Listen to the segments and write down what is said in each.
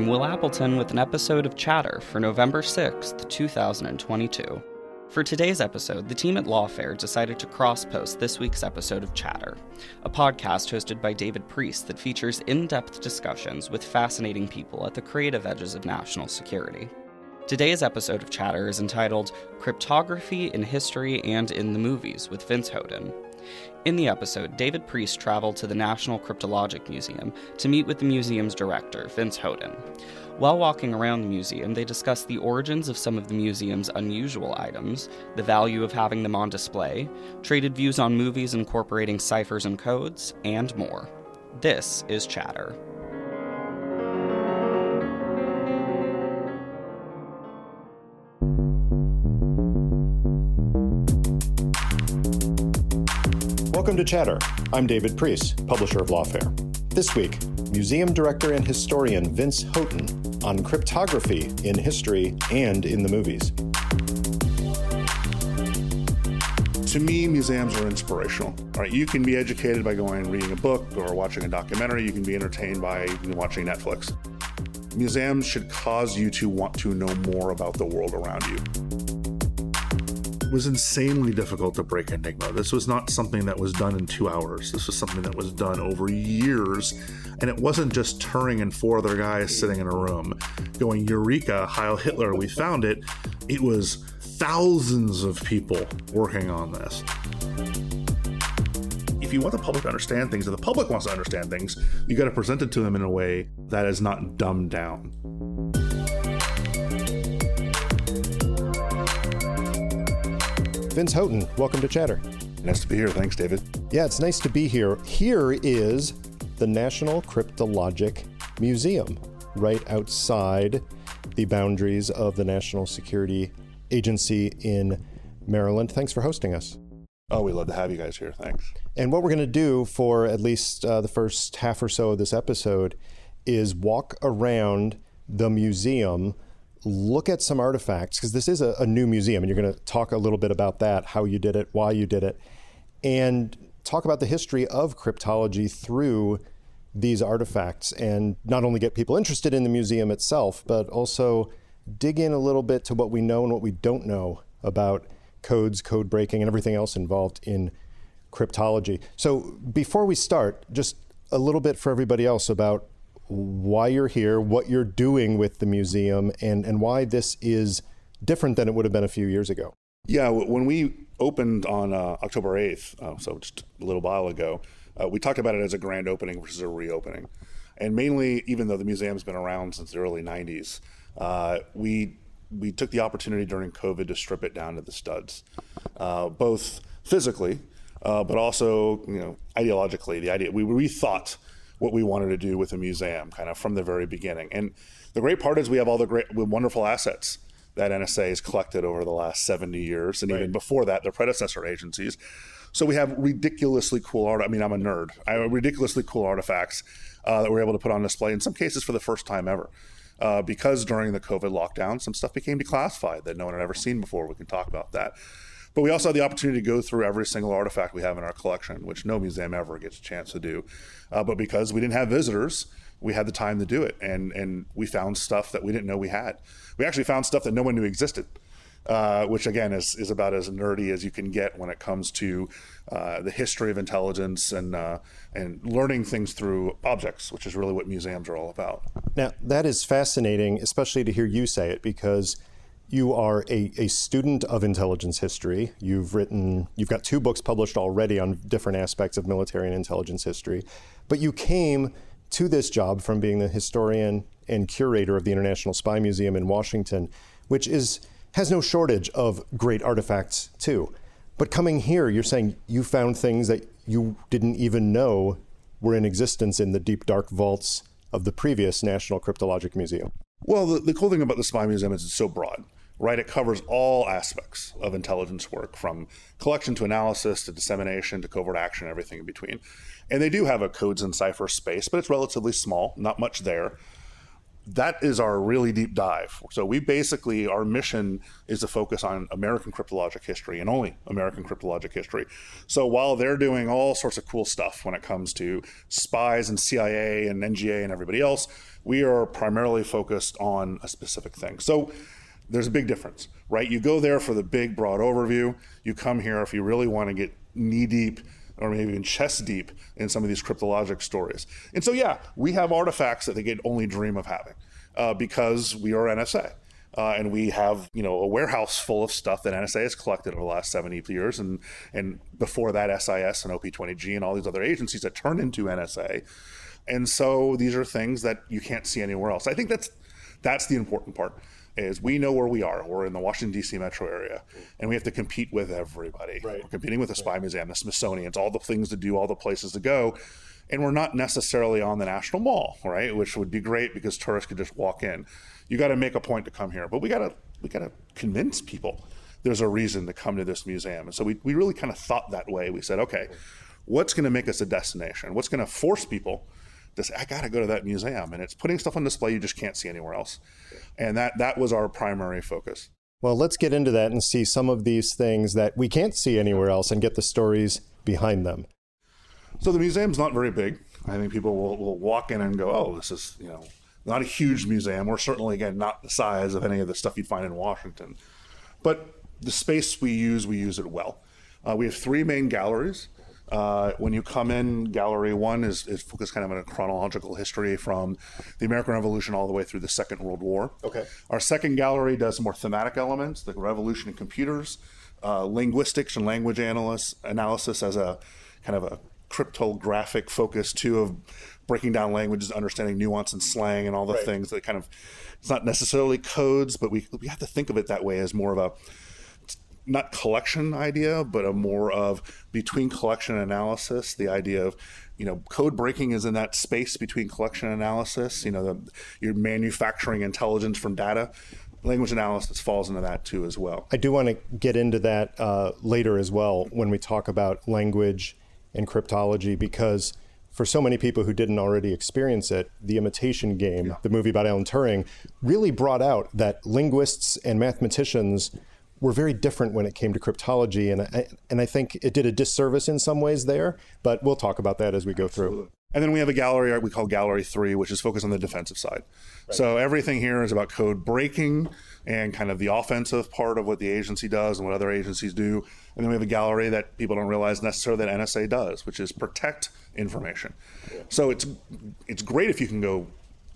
I'm Will Appleton with an episode of Chatter for November 6th, 2022. For today's episode, the team at Lawfare decided to cross post this week's episode of Chatter, a podcast hosted by David Priess that features in depth discussions with fascinating people at the creative edges of national security. Today's episode of Chatter is entitled Cryptography in History and in the Movies with Vince Houghton. In the episode, David Priess traveled to the National Cryptologic Museum to meet with the museum's director, Vince Houghton. While walking around the museum, they discussed the origins of some of the museum's unusual items, the value of having them on display, traded views on movies incorporating ciphers and codes, and more. This is Chatter. Welcome to Chatter. I'm David Priess, publisher of Lawfare. This week, museum director and historian Vince Houghton on cryptography in history and in the movies. To me, museums are inspirational. Right, you can be educated by going and reading a book or watching a documentary. You can be entertained by watching Netflix. Museums should cause you to want to know more about the world around you was insanely difficult to break Enigma. This was not something that was done in two hours. This was something that was done over years. And it wasn't just Turing and four other guys sitting in a room going, Eureka, Heil Hitler, we found it. It was thousands of people working on this. If you want the public to understand things, if the public wants to understand things, you got to present it to them in a way that is not dumbed down. Vince Houghton, welcome to Chatter. Nice to be here. Thanks, David. Yeah, it's nice to be here. Here is the National Cryptologic Museum, right outside the boundaries of the National Security Agency in Maryland. Thanks for hosting us. Oh, we love to have you guys here. Thanks. And what we're going to do for at least uh, the first half or so of this episode is walk around the museum look at some artifacts because this is a, a, new museum and you're going to talk a little bit about that how you did it why you did it and talk about the history of cryptology through these artifacts and not only get people interested in the museum itself but also dig in a little bit to what we know and what we don't know about codes code breaking and everything else involved in cryptology. So before we start just a little bit for everybody else about why you're here, what you're doing with the museum, and, and why this is different than it would have been a few years ago. Yeah, when we opened on uh, October 8th, uh, so just a little while ago, uh, we talked about it as a grand opening versus a reopening. And mainly, even though the museum's been around since the early 90s, uh, we we took the opportunity during COVID to strip it down to the studs, uh, both physically, uh, but also you know ideologically. The idea we rethought what we wanted to do with a museum kind of from the very beginning. And the great part is we have all the great, wonderful assets that NSA has collected over the last 70 years, and right. even before that, their predecessor agencies. So we have ridiculously cool art. I mean, I'm a nerd. I have ridiculously cool artifacts uh, that we're able to put on display in some cases for the first time ever. Uh, because during the COVID lockdown, some stuff became declassified that no one had ever seen before. We can talk about that. But we also have the opportunity to go through every single artifact we have in our collection, which no museum ever gets a chance to do. Uh, but because we didn't have visitors, we had the time to do it, and and we found stuff that we didn't know we had. We actually found stuff that no one knew existed. Uh, which again is, is about as nerdy as you can get when it comes to uh, the history of intelligence and uh, and learning things through objects, which is really what museums are all about. Now that is fascinating, especially to hear you say it because you are a, a student of intelligence history. You've written, you've got two books published already on different aspects of military and intelligence history, but you came to this job from being the historian and curator of the International Spy Museum in Washington, which is has no shortage of great artifacts too. But coming here, you're saying you found things that you didn't even know were in existence in the deep dark vaults of the previous National Cryptologic Museum. Well, the, the cool thing about the Spy Museum is it's so broad, right? It covers all aspects of intelligence work from collection to analysis to dissemination to covert action, everything in between. And they do have a codes and cipher space, but it's relatively small, not much there that is our really deep dive. So we basically our mission is to focus on American cryptologic history and only American cryptologic history. So while they're doing all sorts of cool stuff when it comes to spies and CIA and NGA and everybody else, we are primarily focused on a specific thing. So there's a big difference, right? You go there for the big broad overview. You come here if you really want to get knee deep or maybe even chest deep in some of these cryptologic stories. And so, yeah, we have artifacts that they could only dream of having uh, because we are NSA. Uh, and we have, you know, a warehouse full of stuff that NSA has collected over the last 70 years, and and before that, SIS and OP20G and all these other agencies that turned into NSA. And so these are things that you can't see anywhere else. I think that's that's the important part is we know where we are. We're in the Washington D.C. metro area, and we have to compete with everybody. Right. We're competing with the Spy Museum, the Smithsonian's, all the things to do, all the places to go, and we're not necessarily on the National Mall, right? Which would be great because tourists could just walk in. You got to make a point to come here, but we got to we got to convince people there's a reason to come to this museum, and so we we really kind of thought that way. We said, okay, what's going to make us a destination? What's going to force people? To say, I got to go to that museum. And it's putting stuff on display you just can't see anywhere else. And that, that was our primary focus. Well, let's get into that and see some of these things that we can't see anywhere else and get the stories behind them. So the museum's not very big. I think people will, will walk in and go, oh, this is, you know, not a huge museum. We're certainly, again, not the size of any of the stuff you'd find in Washington. But the space we use, we use it well. Uh, we have three main galleries. Uh, when you come in, Gallery One is, is focused kind of on a chronological history from the American Revolution all the way through the Second World War. Okay. Our second gallery does more thematic elements, the Revolution in computers, uh, linguistics and language analysis, analysis as a kind of a cryptographic focus too of breaking down languages, understanding nuance and slang, and all the right. things that kind of it's not necessarily codes, but we we have to think of it that way as more of a not collection idea, but a more of between collection analysis. The idea of you know code breaking is in that space between collection analysis. You know, the, you're manufacturing intelligence from data. Language analysis falls into that too as well. I do want to get into that uh, later as well when we talk about language and cryptology because for so many people who didn't already experience it, The Imitation Game, yeah. the movie about Alan Turing, really brought out that linguists and mathematicians were very different when it came to cryptology, and I, and I think it did a disservice in some ways there. But we'll talk about that as we go through. And then we have a gallery we call Gallery Three, which is focused on the defensive side. Right. So everything here is about code breaking and kind of the offensive part of what the agency does and what other agencies do. And then we have a gallery that people don't realize necessarily that NSA does, which is protect information. Yeah. So it's it's great if you can go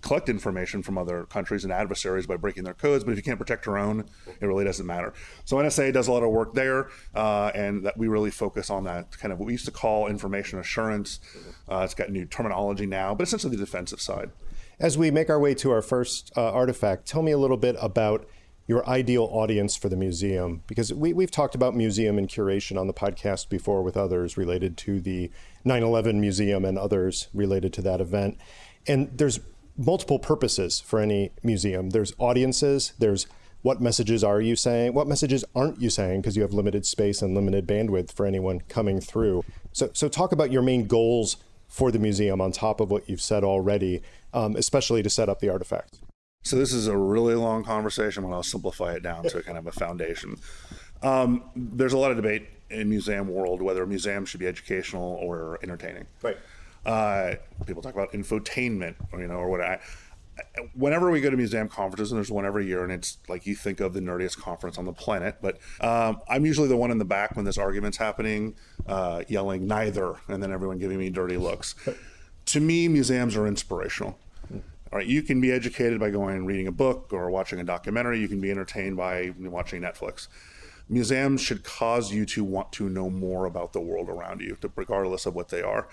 collect information from other countries and adversaries by breaking their codes. But if you can't protect your own, it really doesn't matter. So NSA does a lot of work there, uh, and that we really focus on that kind of what we used to call information assurance. Uh, it's got new terminology now, but essentially the defensive side. As we make our way to our first uh, artifact, tell me a little bit about your ideal audience for the museum because we, we've talked about museum and curation on the podcast before with others related to the 9-11 museum and others related to that event and there's multiple purposes for any museum. There's audiences, there's what messages are you saying? What messages aren't you saying because you have limited space and limited bandwidth for anyone coming through? So, so talk about your main goals for the museum on top of what you've said already, um, especially to set up the artifacts. So this is a really long conversation, but I'll simplify it down to kind of a foundation. Um, there's a lot of debate in museum world whether a museum should be educational or entertaining. Right. Uh, people talk about infotainment, or, you know, or what. I, whenever we go to museum conferences, and there's one every year, and it's like you think of the nerdiest conference on the planet, but um, I'm usually the one in the back when this argument's happening, uh, yelling neither, and then everyone giving me dirty looks. to me, museums are inspirational. All right, you can be educated by going and reading a book or watching a documentary. You can be entertained by watching Netflix. Museums should cause you to want to know more about the world around you, regardless of what they are.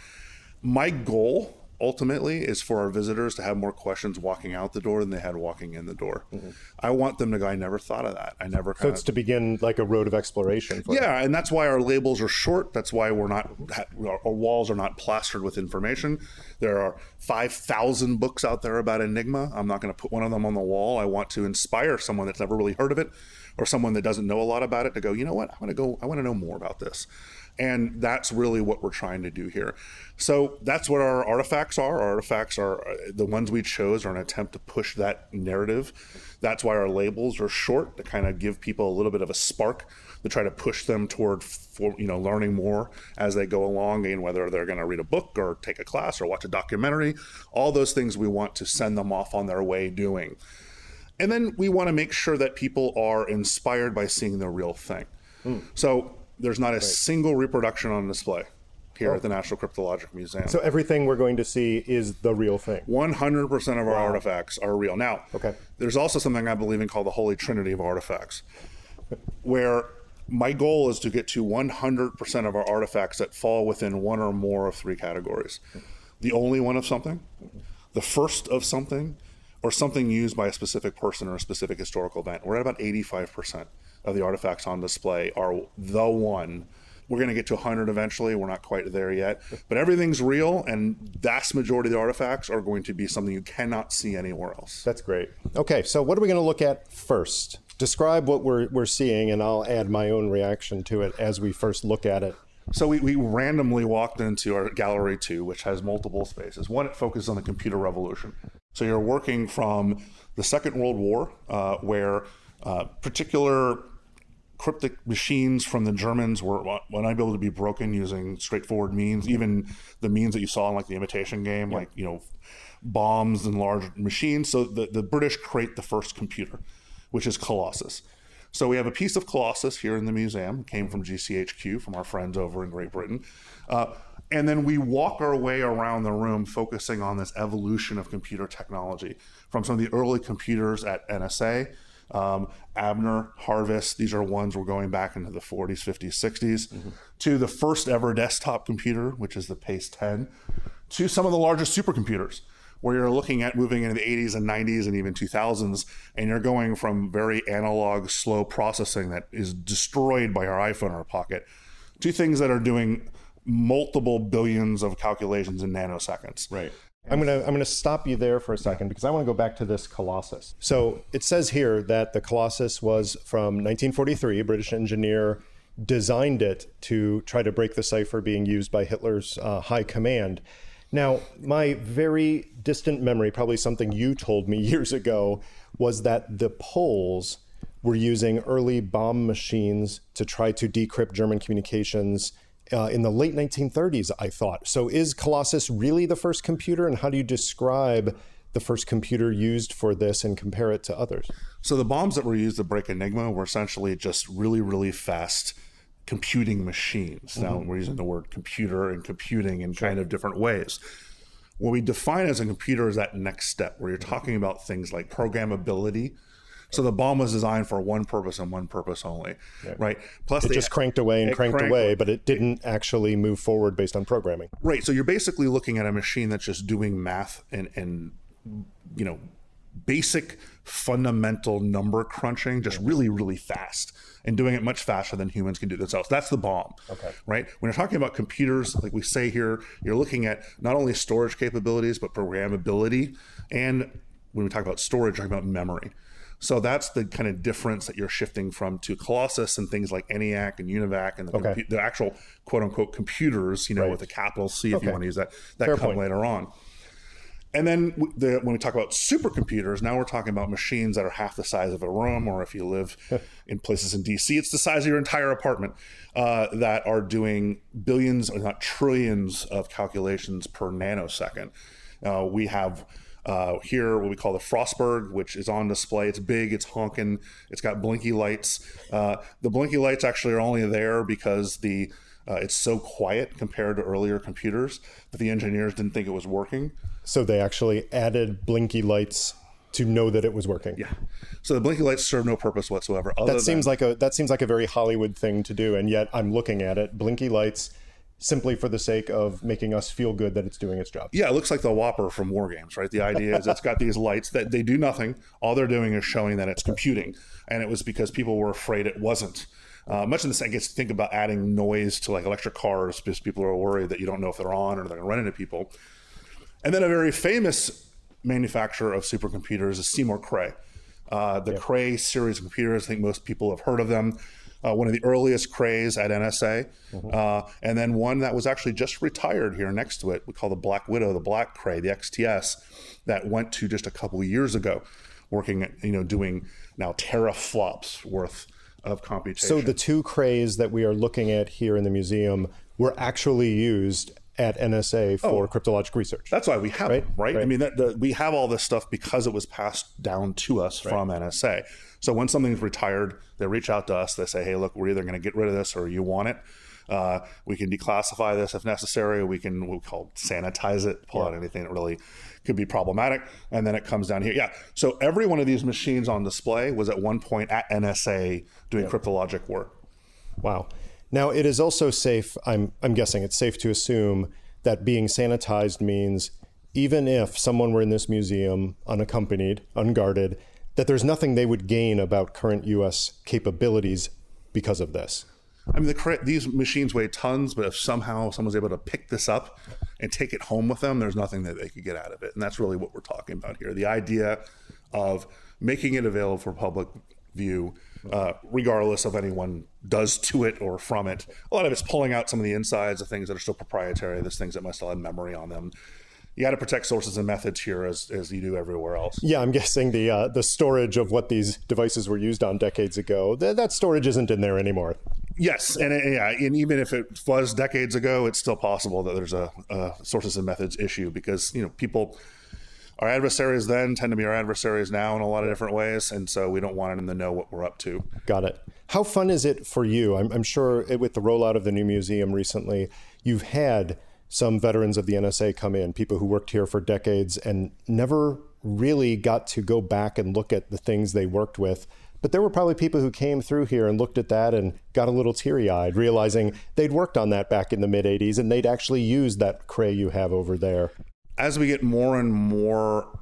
My goal ultimately is for our visitors to have more questions walking out the door than they had walking in the door. Mm-hmm. I want them to go, I never thought of that. I never. Kind of So it's to begin like a road of exploration. yeah, them. and that's why our labels are short. That's why we're not, our walls are not plastered with information. There are 5,000 books out there about Enigma. I'm not going to put one of them on the wall. I want to inspire someone that's never really heard of it or someone that doesn't know a lot about it to go, you know what, I want to go, I want to know more about this. And that's really what we're trying to do here. So that's what our artifacts are. Our artifacts are uh, the ones we chose are an attempt to push that narrative. That's why our labels are short to kind of give people a little bit of a spark to try to push them toward for, you know learning more as they go along and whether they're going to read a book or take a class or watch a documentary all those things we want to send them off on their way doing and then we want to make sure that people are inspired by seeing the real thing mm. so there's not a right. single reproduction on display here oh. at the National Cryptologic Museum. So everything we're going to see is the real thing. 100% of our wow. artifacts are real. Now, okay. there's also something I believe in called the Holy Trinity of artifacts, where my goal is to get to 100% of our artifacts that fall within one or more of three categories. The only one of something, the first of something, or something used by a specific person or a specific historical event. We're at about 85% of the artifacts on display are the one. We're going to get to 100 eventually. We're not quite there yet, but everything's real, and vast majority of the artifacts are going to be something you cannot see anywhere else. That's great. Okay, so what are we going to look at first? Describe what we're we're seeing, and I'll add my own reaction to it as we first look at it. So we, we randomly walked into our gallery two, which has multiple spaces. One, it focuses on the computer revolution. So you're working from the Second World War, uh, where uh, particular cryptic machines from the Germans were unable to be broken using straightforward means, even the means that you saw in like the imitation game, yeah. like, you know, bombes and large machines. So the, the British create the first computer, which is Colossus. So we have a piece of Colossus here in the museum, it came from GCHQ, from our friends over in Great Britain. Uh, and then we walk our way around the room focusing on this evolution of computer technology from some of the early computers at NSA um, Abner, Harvest, these are ones we're going back into the 40s, 50s, 60s, mm-hmm. to the first ever desktop computer, which is the Pace 10, to some of the largest supercomputers, where you're looking at moving into the 80s and 90s and even 2000s, and you're going from very analog, slow processing that is destroyed by our iPhone in our pocket to things that are doing multiple billions of calculations in nanoseconds. Right. I'm gonna I'm gonna stop you there for a second because I want to go back to this Colossus. So it says here that the Colossus was from 1943. A British engineer designed it to try to break the cipher being used by Hitler's uh, high command. Now, my very distant memory, probably something you told me years ago, was that the Poles were using early bombe machines to try to decrypt German communications uh, in the late 1930s, I thought. So is Colossus really the first computer, and how do you describe the first computer used for this and compare it to others? So the bombes that were used to break Enigma were essentially just really, really fast computing machines. Mm-hmm. Now we're using the word computer and computing in kind of different ways. What we define as a computer is that next step where you're talking about things like programmability, so the bombe was designed for one purpose and one purpose only, yeah. right? Plus, it just cranked away and cranked, cranked, away, but it didn't actually move forward based on programming. Right. So you're basically looking at a machine that's just doing math and and you know basic fundamental number crunching just really really fast and doing it much faster than humans can do themselves that's the bombe okay right when you're talking about computers like we say here you're looking at not only storage capabilities but programmability and when we talk about storage talking about memory so that's the kind of difference that you're shifting from to Colossus and things like ENIAC and UNIVAC and the, okay. compu- the actual quote unquote computers, you know, right. with a capital C if okay. you want to use that, that Fair come point. later on. And then the, when we talk about supercomputers, now we're talking about machines that are half the size of a room, or if you live in places in DC, it's the size of your entire apartment uh, that are doing billions, or not trillions, of calculations per nanosecond. Uh, we have uh, here what we call the Frostburg, which is on display. It's big, it's honking, it's got blinky lights. Uh, the blinky lights actually are only there because the uh, it's so quiet compared to earlier computers that the engineers didn't think it was working. So they actually added blinky lights to know that it was working. Yeah. So the blinky lights serve no purpose whatsoever. that seems than... like a that seems like a very Hollywood thing to do, and yet I'm looking at it. Blinky lights simply for the sake of making us feel good that it's doing its job. Yeah, it looks like the WOPR from War Games, right? The idea is it's got these lights that they do nothing. All they're doing is showing that it's computing, and it was because people were afraid it wasn't. Uh, much in the same, I guess, think about adding noise to like electric cars because people are worried that you don't know if they're on or they're going to run into people. And then a very famous manufacturer of supercomputers is Seymour Cray. Uh, the yeah. Cray series of computers, I think most people have heard of them. Uh, one of the earliest Crays at NSA, mm-hmm. uh, and then one that was actually just retired here next to it. We call the Black Widow, the Black Cray, the XTS, that went to just a couple years ago, working at you know doing now teraflops worth of computation. So the two crays that we are looking at here in the museum were actually used at NSA for oh, cryptologic research. That's why we have right? them, right? right? I mean, that, the, we have all this stuff because it was passed down to us right. from NSA. So when something's retired, they reach out to us. They say, "Hey, look, we're either going to get rid of this or you want it." Uh, we can declassify this if necessary. We can we call it sanitize it, pull yeah. out anything that really could be problematic, and then it comes down here. Yeah. So every one of these machines on display was at one point at NSA doing yeah. cryptologic work. Wow. Now it is also safe. I'm I'm guessing it's safe to assume that being sanitized means even if someone were in this museum unaccompanied, unguarded, that there's nothing they would gain about current U.S. capabilities because of this. I mean, the, these machines weigh tons, but if somehow someone's able to pick this up and take it home with them, there's nothing that they could get out of it. And that's really what we're talking about here. The idea of making it available for public view, uh, regardless of anyone does to it or from it. A lot of it's pulling out some of the insides of things that are still proprietary. There's things that might still have memory on them you got to protect sources and methods here as, as you do everywhere else. Yeah, I'm guessing the uh, the storage of what these devices were used on decades ago, th- that storage isn't in there anymore. Yes, and it, yeah, and even if it was decades ago, it's still possible that there's a, a sources and methods issue because you know people. Our adversaries then tend to be our adversaries now in a lot of different ways, and so we don't want them to know what we're up to. Got it. How fun is it for you? I'm, I'm sure it, with the rollout of the new museum recently, you've had some veterans of the NSA come in, people who worked here for decades and never really got to go back and look at the things they worked with. But there were probably people who came through here and looked at that and got a little teary eyed, realizing they'd worked on that back in the mid 80s and they'd actually used that cray you have over there. As we get more and more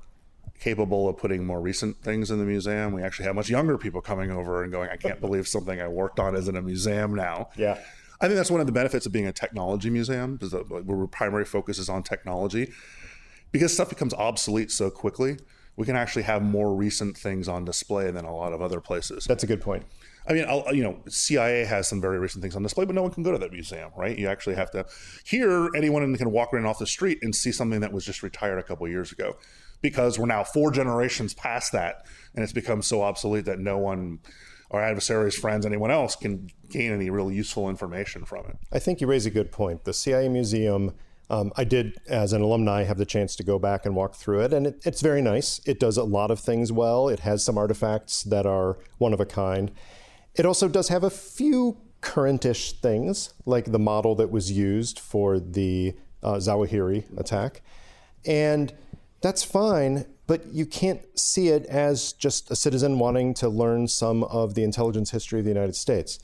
capable of putting more recent things in the museum, we actually have much younger people coming over and going, I can't believe something I worked on is in a museum now. Yeah. I think that's one of the benefits of being a technology museum, is that where primary focus is on technology, because stuff becomes obsolete so quickly. We can actually have more recent things on display than a lot of other places. That's a good point. I mean, I'll, you know, CIA has some very recent things on display, but no one can go to that museum, right? You actually have to. Here, anyone can walk around off the street and see something that was just retired a couple years ago, because we're now four generations past that, and it's become so obsolete that no one our adversaries, friends, anyone else can gain any real useful information from it. I think you raise a good point. The CIA Museum, um, I did, as an alumni, have the chance to go back and walk through it, and it, it's very nice. It does a lot of things well. It has some artifacts that are one of a kind. It also does have a few currentish things, like the model that was used for the uh, Zawahiri attack. And that's fine, but you can't see it as just a citizen wanting to learn some of the intelligence history of the United States.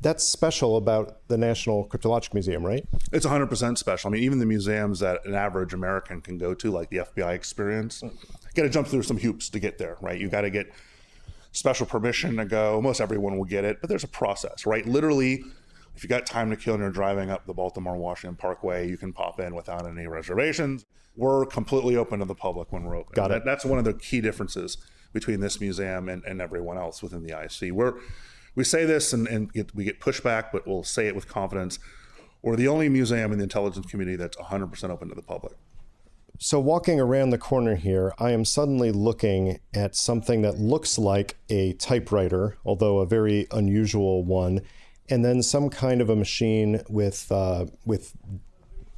That's special about the National Cryptologic Museum, right? It's 100% special. I mean, even the museums that an average American can go to, like the FBI experience, got to jump through some hoops to get there, right? You got to get special permission to go. Most everyone will get it, but there's a process, right? Literally, if you got time to kill and you're driving up the Baltimore Washington Parkway, you can pop in without any reservations. We're completely open to the public when we're open. Got it. That, that's one of the key differences between this museum and, and everyone else within the IC. We're we say this and, and get, we get pushback, but we'll say it with confidence. We're the only museum in the intelligence community that's 100% open to the public. So, walking around the corner here, I am suddenly looking at something that looks like a typewriter, although a very unusual one, and then some kind of a machine with uh, with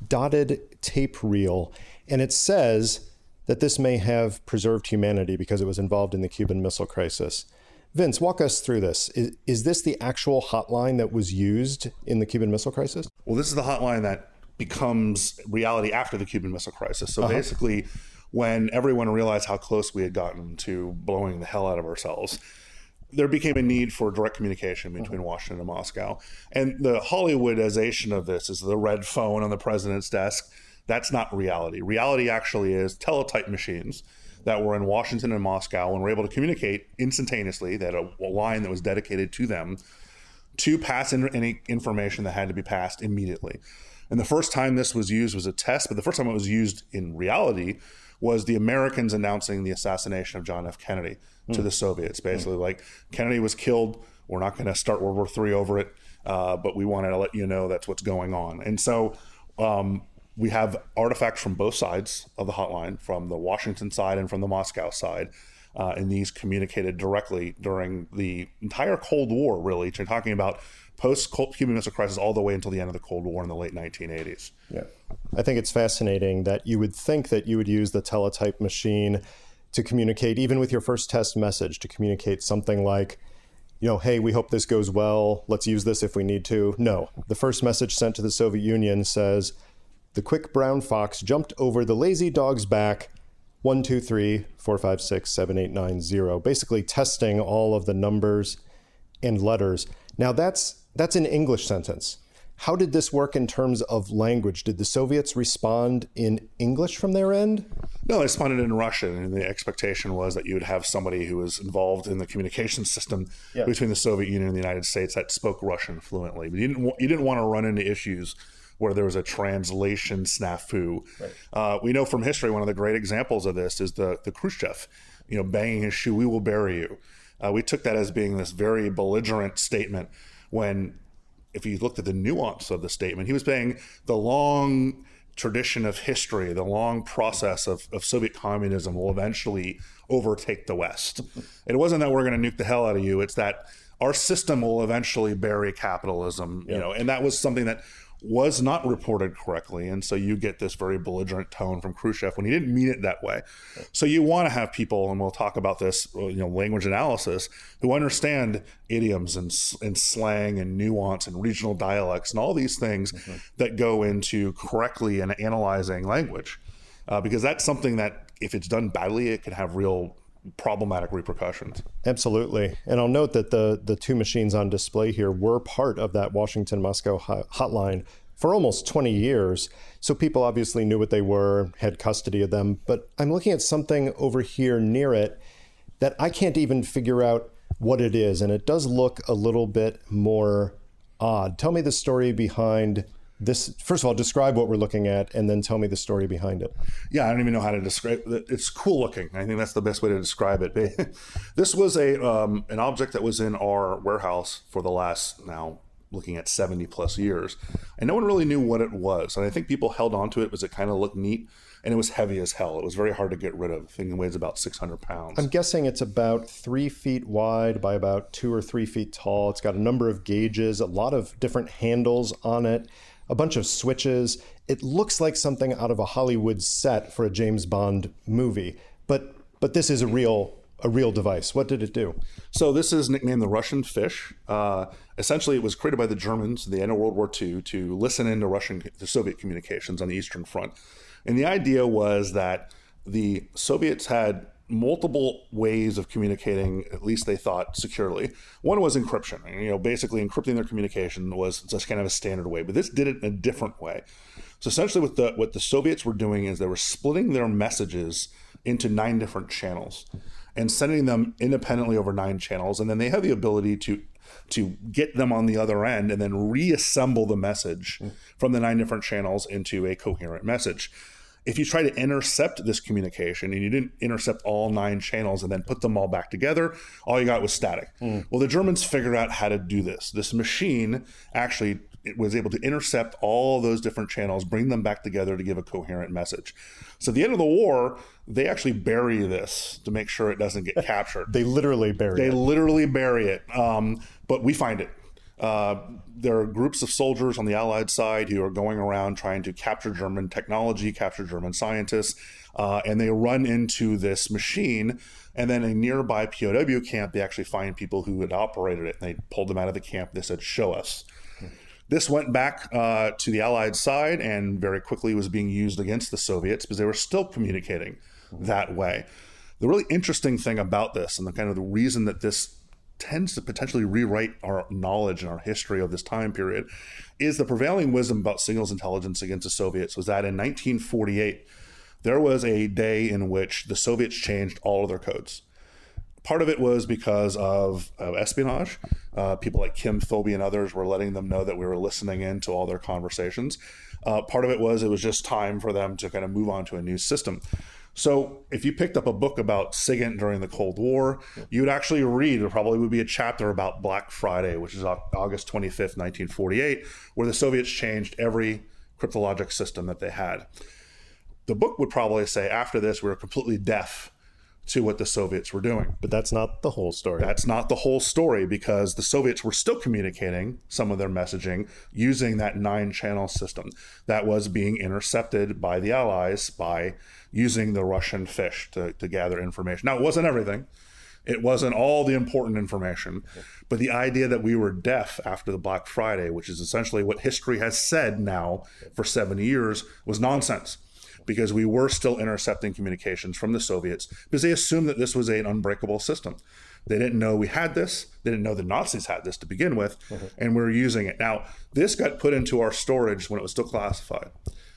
dotted tape reel, and it says that this may have preserved humanity because it was involved in the Cuban Missile Crisis. Vince, walk us through this. Is, is this the actual hotline that was used in the Cuban Missile Crisis? Well, this is the hotline that becomes reality after the Cuban Missile Crisis. So uh-huh. basically, when everyone realized how close we had gotten to blowing the hell out of ourselves, there became a need for direct communication between uh-huh. Washington and Moscow. And the Hollywoodization of this is the red phone on the president's desk. That's not reality. Reality actually is teletype machines that were in Washington and Moscow and were able to communicate instantaneously. They had a, a line that was dedicated to them to pass in any information that had to be passed immediately. And the first time this was used was a test, but the first time it was used in reality was the Americans announcing the assassination of John F. Kennedy mm. to the Soviets. Basically, mm. like Kennedy was killed. We're not going to start World War III over it, uh, but we wanted to let you know that's what's going on. And so um, we have artifacts from both sides of the hotline, from the Washington side and from the Moscow side. Uh, and these communicated directly during the entire Cold War, really. Talking about post Cuban Missile Crisis all the way until the end of the Cold War in the late 1980s. Yeah. I think it's fascinating that you would think that you would use the teletype machine to communicate, even with your first test message, to communicate something like, you know, hey, we hope this goes well. Let's use this if we need to. No. The first message sent to the Soviet Union says, the quick brown fox jumped over the lazy dog's back. One, two, three, four, five, six, seven, eight, nine, zero. Basically testing all of the numbers and letters. Now that's that's an English sentence. How did this work in terms of language? Did the Soviets respond in English from their end? No, they responded in Russian, and the expectation was that you would have somebody who was involved in the communication system yeah. between the Soviet Union and the United States that spoke Russian fluently. But you didn't you didn't want to run into issues where there was a translation snafu. Right. Uh, we know from history one of the great examples of this is the the Khrushchev, you know, banging his shoe, "We will bury you." Uh, we took that as being this very belligerent statement when, if you looked at the nuance of the statement, he was saying the long tradition of history, the long process of, of Soviet communism will eventually overtake the West. It wasn't that we're going to nuke the hell out of you; it's that our system will eventually bury capitalism. Yeah. You know, and that was something that was not reported correctly. And so you get this very belligerent tone from Khrushchev when he didn't mean it that way. So you want to have people, and we'll talk about this, you know, language analysis, who understand idioms and, and slang and nuance and regional dialects and all these things mm-hmm. that go into correctly and analyzing language. Uh, because that's something that, if it's done badly, it can have real problematic repercussions. Absolutely. And I'll note that the the two machines on display here were part of that Washington Moscow hotline for almost 20 years. So people obviously knew what they were, had custody of them, but I'm looking at something over here near it that I can't even figure out what it is and it does look a little bit more odd. Tell me the story behind this first of all describe what we're looking at and then tell me the story behind it. Yeah i don't even know how to describe it it's cool looking. I think that's the best way to describe it. This was a um, an object that was in our warehouse for the last now looking at 70 plus years and no one really knew what it was and i think people held on to it because it kind of looked neat and it was heavy as hell. It was very hard to get rid of. Thing weighs about 600 pounds. I'm guessing it's about three feet wide by about two or three feet tall. It's got a number of gauges a lot of different handles on it a bunch of switches. It looks like something out of a Hollywood set for a James Bond movie, but but this is a real a real device. What did it do? So this is nicknamed the Russian fish. Uh, essentially, it was created by the Germans at the end of World War II to listen into Russian the Soviet communications on the Eastern Front, and the idea was that the Soviets had multiple ways of communicating at least they thought securely. One was encryption. You know basically encrypting their communication was just kind of a standard way but this did it in a different way. So essentially what the what the soviets were doing is they were splitting their messages into nine different channels and sending them independently over nine channels. And then they have the ability to to get them on the other end and then reassemble the message hmm. from the nine different channels into a coherent message If you try to intercept this communication and you didn't intercept all nine channels and then put them all back together, all you got was static. Mm. Well, the Germans figured out how to do this. This machine actually it was able to intercept all those different channels, bring them back together to give a coherent message. So at the end of the war, they actually bury this to make sure it doesn't get captured. they literally bury they it. They literally bury it. Um, but we find it. Uh, there are groups of soldiers on the Allied side who are going around trying to capture German technology, capture German scientists, uh, and they run into this machine. And then a nearby POW camp, they actually find people who had operated it. And they pulled them out of the camp. They said, "Show us." This went back uh, to the Allied side and very quickly was being used against the Soviets because they were still communicating that way. The really interesting thing about this, and the kind of the reason that this tends to potentially rewrite our knowledge and our history of this time period, is the prevailing wisdom about signals intelligence against the Soviets was that in 1948 there was a day in which the Soviets changed all of their codes. Part of it was because of, of espionage. Uh, people like Kim Philby and others were letting them know that we were listening in to all their conversations. Uh, part of it was it was just time for them to kind of move on to a new system. So if you picked up a book about SIGINT during the Cold War, you would actually read, there probably would be a chapter about Black Friday, which is August 25th, 1948, where the Soviets changed every cryptologic system that they had. The book would probably say after this, we were completely deaf to what the Soviets were doing. But that's not the whole story. That's not the whole story because the Soviets were still communicating some of their messaging using that nine channel system that was being intercepted by the Allies by using the Russian fish to, to gather information. Now, it wasn't everything. It wasn't all the important information, but the idea that we were deaf after the Black Friday, which is essentially what history has said now for 70 years, was nonsense because we were still intercepting communications from the Soviets because they assumed that this was an unbreakable system. They didn't know we had this. They didn't know the Nazis had this to begin with, mm-hmm. and we are using it. Now, this got put into our storage when it was still classified.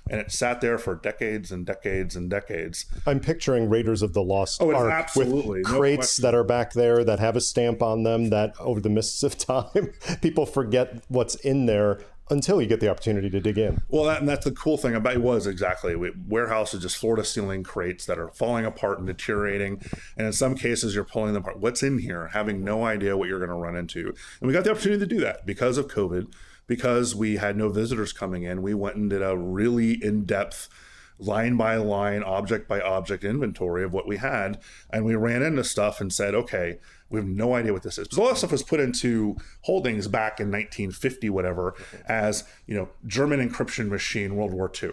And it sat there for decades and decades and decades. I'm picturing Raiders of the Lost oh, Ark absolutely. with crates no that are back there that have a stamp on them that over the mists of time, people forget what's in there until you get the opportunity to dig in. Well, that, and that's the cool thing about it was exactly we, warehouses just floor to ceiling crates that are falling apart and deteriorating, and in some cases you're pulling them apart. What's in here? Having no idea what you're going to run into, and we got the opportunity to do that because of COVID, because we had no visitors coming in. We went and did a really in depth line by line, object by object inventory of what we had. And we ran into stuff and said, okay, we have no idea what this is. Because a lot of stuff was put into holdings back in 1950, whatever, as you know, German encryption machine, World War II.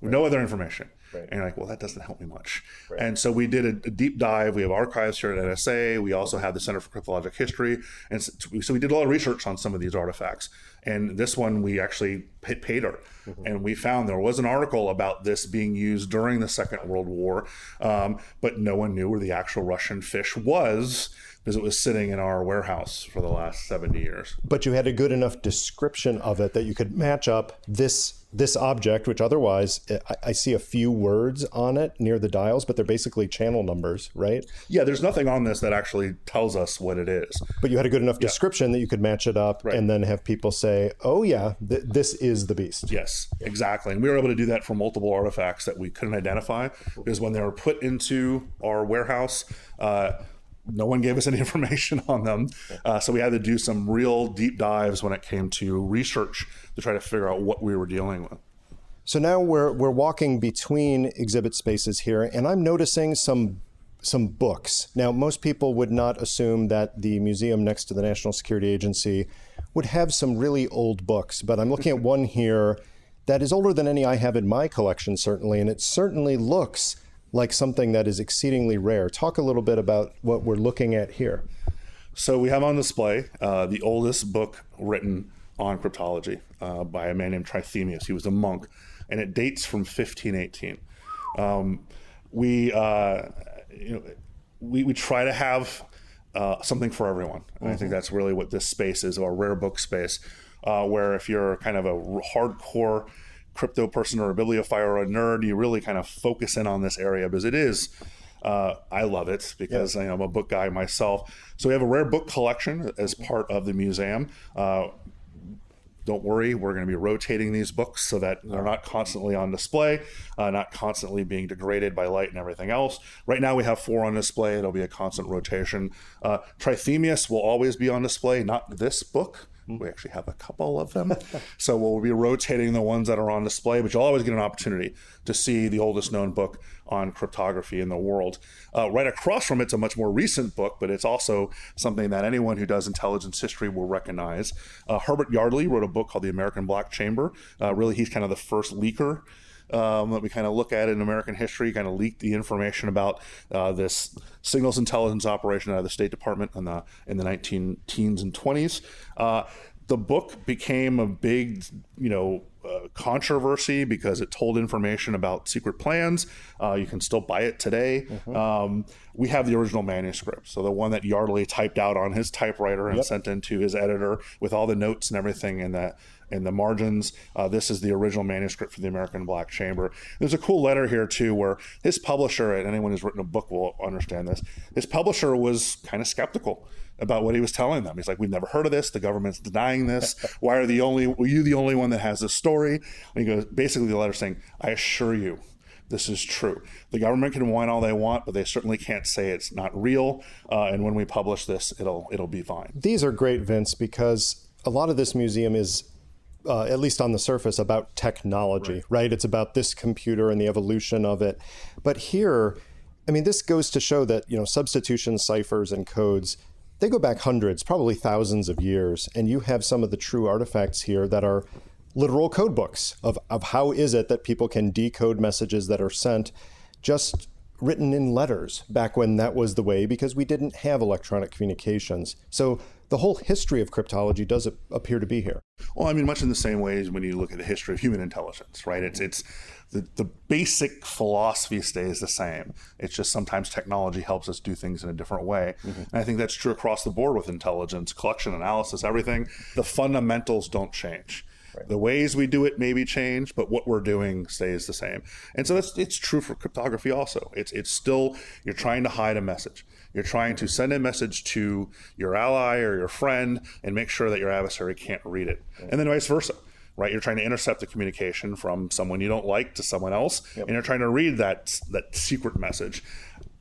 With no other information. Right. And you're like, well, that doesn't help me much. Right. And so we did a, a, deep dive. We have archives here at NSA. We also have the Center for Cryptologic History. And so, so we did a lot of research on some of these artifacts. And this one we actually hit pay dirt. Mm-hmm. And we found there was an article about this being used during the Second World War, um, but no one knew where the actual Russian fish was because it was sitting in our warehouse for the last 70 years. But you had a good enough description of it that you could match up this this object, which otherwise I, I, see a few words on it near the dials, but they're basically channel numbers, right? Yeah, there's nothing on this that actually tells us what it is. But you had a good enough description yeah. that you could match it up right. and then have people say, oh, yeah, th- this is the beast. Yes, exactly. And we were able to do that for multiple artifacts that we couldn't identify because when they were put into our warehouse, uh, no one gave us any information on them. Uh, so we had to do some real deep dives when it came to research to try to figure out what we were dealing with. So now we're we're walking between exhibit spaces here, and I'm noticing some some books. Now, most people would not assume that the museum next to the National Security Agency would have some really old books, but I'm looking at one here that is older than any I have in my collection, certainly, and it certainly looks like something that is exceedingly rare. Talk a little bit about what we're looking at here. So we have on display uh, the oldest book written on cryptology uh, by a man named Trithemius. He was a monk, and it dates from 1518. Um, we, uh, you know, we, we try to have uh, something for everyone. And mm-hmm. I think mm-hmm. that's really what this space is, a rare book space, uh, where if you're kind of a hardcore crypto person or a bibliophile or a nerd, you really kind of focus in on this area because it is. Uh, I love it because yeah. I'm a book guy myself. So we have a rare book collection as part of the museum. Uh, don't worry, we're going to be rotating these books so that they're not constantly on display, uh, not constantly being degraded by light and everything else. Right now, we have four on display. It'll be a constant rotation. Uh, Trithemius will always be on display, not this book. We actually have a couple of them. so we'll be rotating the ones that are on display, but you'll always get an opportunity to see the oldest known book on cryptography in the world. Uh, right across from it's a much more recent book, but it's also something that anyone who does intelligence history will recognize. Uh, Herbert Yardley wrote a book called The American Black Chamber. Uh, really, he's kind of the first leaker um, that we kind of look at in American history, kind of leaked the information about uh, this signals intelligence operation out of the State Department in the in the 19 teens and 20s. Uh, the book became a big, you know, uh, controversy because it told information about secret plans. Uh, you can still buy it today. Mm-hmm. Um, we have the original manuscript, so the one that Yardley typed out on his typewriter and yep. sent into his editor with all the notes and everything in the in the margins. Uh, this is the original manuscript for the American Black Chamber. There's a cool letter here too, where his publisher, and anyone who's written a book will understand this. His publisher was kind of skeptical about what he was telling them. He's like, "We've never heard of this. The government's denying this. Why are the only were you the only one that has this story?" And he goes, basically, the letter saying, "I assure you." This is true. The government can whine all they want, but they certainly can't say it's not real. Uh, and when we publish this, it'll it'll be fine. These are great, Vince, because a lot of this museum is uh, at least on the surface, about technology, right. right. It's about this computer and the evolution of it. But here, I mean, this goes to show that, you know, substitution ciphers and codes they go back hundreds, probably thousands of years, and you have some of the true artifacts here that are literal code books of, of how is it that people can decode messages that are sent just written in letters back when that was the way because we didn't have electronic communications. So the whole history of cryptology does appear to be here. Well, I mean, much in the same ways when you look at the history of human intelligence, right? It's it's the, the basic philosophy stays the same. It's just sometimes technology helps us do things in a different way. Mm-hmm. And I think that's true across the board with intelligence, collection, analysis, everything. The fundamentals don't change. Right. The ways we do it maybe change, but what we're doing stays the same. And so that's it's true for cryptography also. It's it's still you're trying to hide a message. You're trying to send a message to your ally or your friend and make sure that your adversary can't read it. And then vice versa right? You're trying to intercept the communication from someone you don't like to someone else, yep. and you're trying to read that that secret message.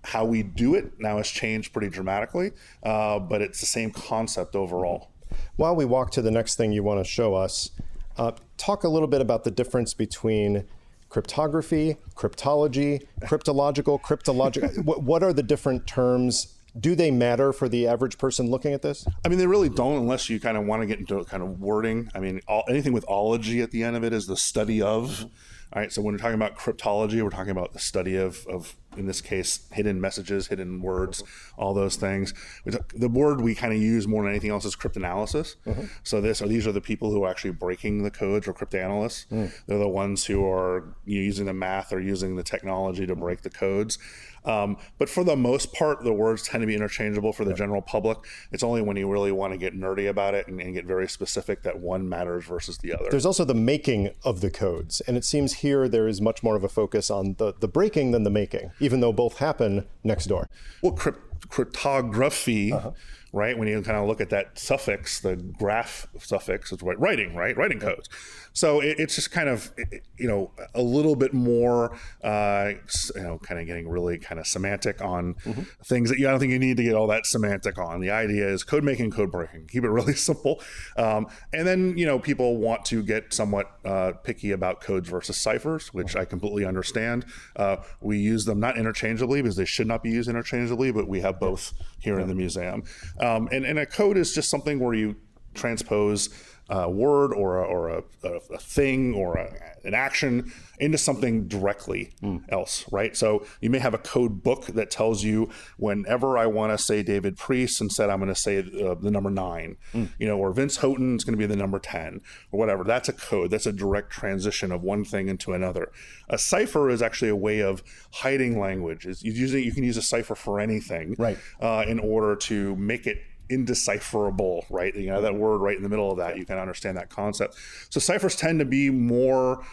How we do it now has changed pretty dramatically, uh, but it's the same concept overall. While we walk to the next thing you want to show us, uh, talk a little bit about the difference between cryptography, cryptology, cryptological, cryptological. what, what are the different terms do they matter for the average person looking at this? I mean, they really don't unless you kind of want to get into kind of wording. I mean, all, anything with ology at the end of it is the study of. All right, so when we're talking about cryptology, we're talking about the study of, of in this case, hidden messages, hidden words, all those things. The word we kind of use more than anything else is cryptanalysis. Mm-hmm. So this, or these are the people who are actually breaking the codes, or cryptanalysts. Mm. They're the ones who are using the math or using the technology to break the codes. Um, but for the most part, the words tend to be interchangeable for the general public. It's only when you really want to get nerdy about it and, and, get very specific that one matters versus the other. There's also the making of the codes. And it seems here there is much more of a focus on the, the breaking than the making, even though both happen next door. Well, crypt- cryptography. Uh-huh right? When you kind of look at that suffix, the graph suffix, it's writing, right? Writing codes. So it, it's just kind of, you know, a little bit more, uh, you know, kind of getting really kind of semantic on mm-hmm. things that you, I don't think you need to get all that semantic on. The idea is code making, code breaking. Keep it really simple. Um, and then, you know, people want to get somewhat uh, picky about codes versus ciphers, which I completely understand. Uh, we use them not interchangeably because they should not be used interchangeably, but we have both here in the museum. Um, and, and a code is just something where you transpose a word or a, or a, a thing or a, an action into something directly mm. else, right? So you may have a code book that tells you whenever I want to say David Priess, instead I'm going to say uh, the number nine, mm. you know, or Vince Houghton is going to be the number 10 or whatever. That's a code. That's a direct transition of one thing into another. A cipher is actually a way of hiding language. It's using, you can use a cipher for anything right. Uh, in order to make it indecipherable, right? You know, that word right in the middle of that, you can understand that concept. So ciphers tend to be more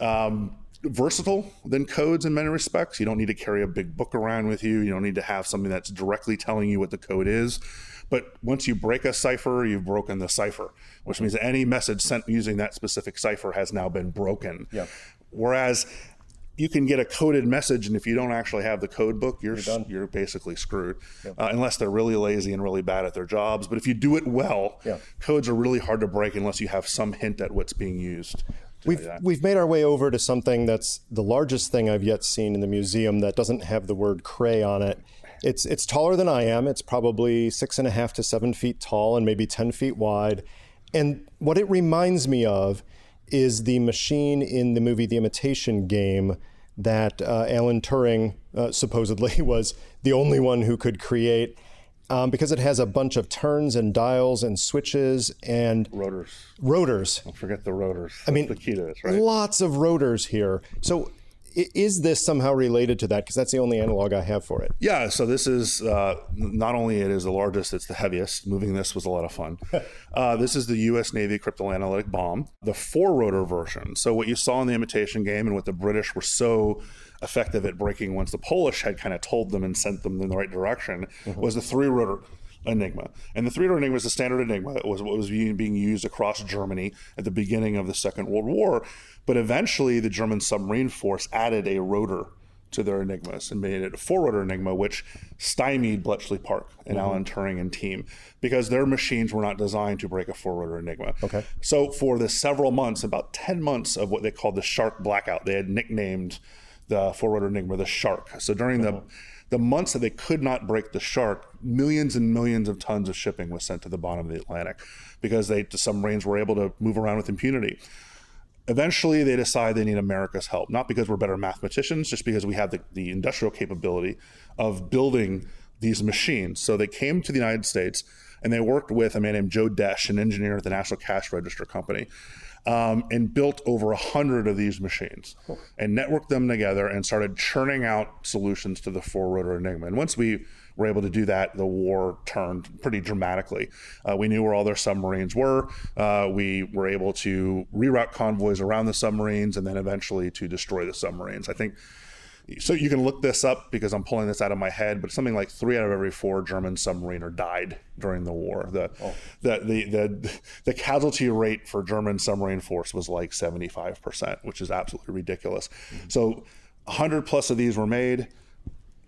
um, versatile than codes in many respects. You don't need to carry a big book around with you. You don't need to have something that's directly telling you what the code is. But once you break a cipher, you've broken the cipher, which means any message sent using that specific cipher has now been broken. Yep. Whereas you can get a coded message, and if you don't actually have the code book, you're You're you're, basically screwed, uh, unless they're really lazy and really bad at their jobs. But if you do it well, Yeah. codes are really hard to break unless you have some hint at what's being used. We've we've made our way over to something that's the largest thing I've yet seen in the museum that doesn't have the word Cray on it. It's it's taller than I am. It's probably six and a half to seven feet tall and maybe ten feet wide. And what it reminds me of is the machine in the movie The Imitation Game that uh, Alan Turing uh, supposedly was the only one who could create. Um, because it has a bunch of turns and dials and switches and rotors. rotors. Don't forget the rotors. I mean, the key to this, right? Lots of rotors here. So, is this somehow related to that? Because that's the only analog I have for it. Yeah, so this is uh, not only it is the largest, it's the heaviest. Moving this was a lot of fun. uh, this is the U.S. Navy cryptanalytic bombe, the four rotor version. So what you saw in the imitation game, and what the British were so effective at breaking once the Polish had kind of told them and sent them in the right direction, was the three rotor. Enigma. And the three rotor Enigma is the standard Enigma. It was what was being used across Germany at the beginning of the Second World War. But eventually, the German submarine force added a rotor to their Enigmas and made it a four rotor Enigma, which stymied Bletchley Park and mm-hmm. Alan Turing and team because their machines were not designed to break a four rotor Enigma. Okay. So for the several months, about 10 months of what they called the shark blackout, they had nicknamed the four rotor Enigma the shark. So during the mm-hmm. The months that they could not break the shark, millions and millions of tons of shipping was sent to the bottom of the Atlantic because they the submarines were able to move around with impunity eventually they decide they need America's help, not because we're better mathematicians, just because we have the, the industrial capability of building these machines. So they came to the United States and they worked with a man named Joe Desch, an engineer at the National Cash Register Company, um, and built over a hundred of these machines and networked them together and started churning out solutions to the four rotor Enigma. And once we were able to do that, the war turned pretty dramatically. Uh, we knew where all their submarines were. Uh, we were able to reroute convoys around the submarines and then eventually to destroy the submarines. I think. So you can look this up because I'm pulling this out of my head, but something like three out of every four German submariner died during the war. The, the, the, the, the casualty rate for German submarine force was like 75%, which is absolutely ridiculous. So 100 plus of these were made.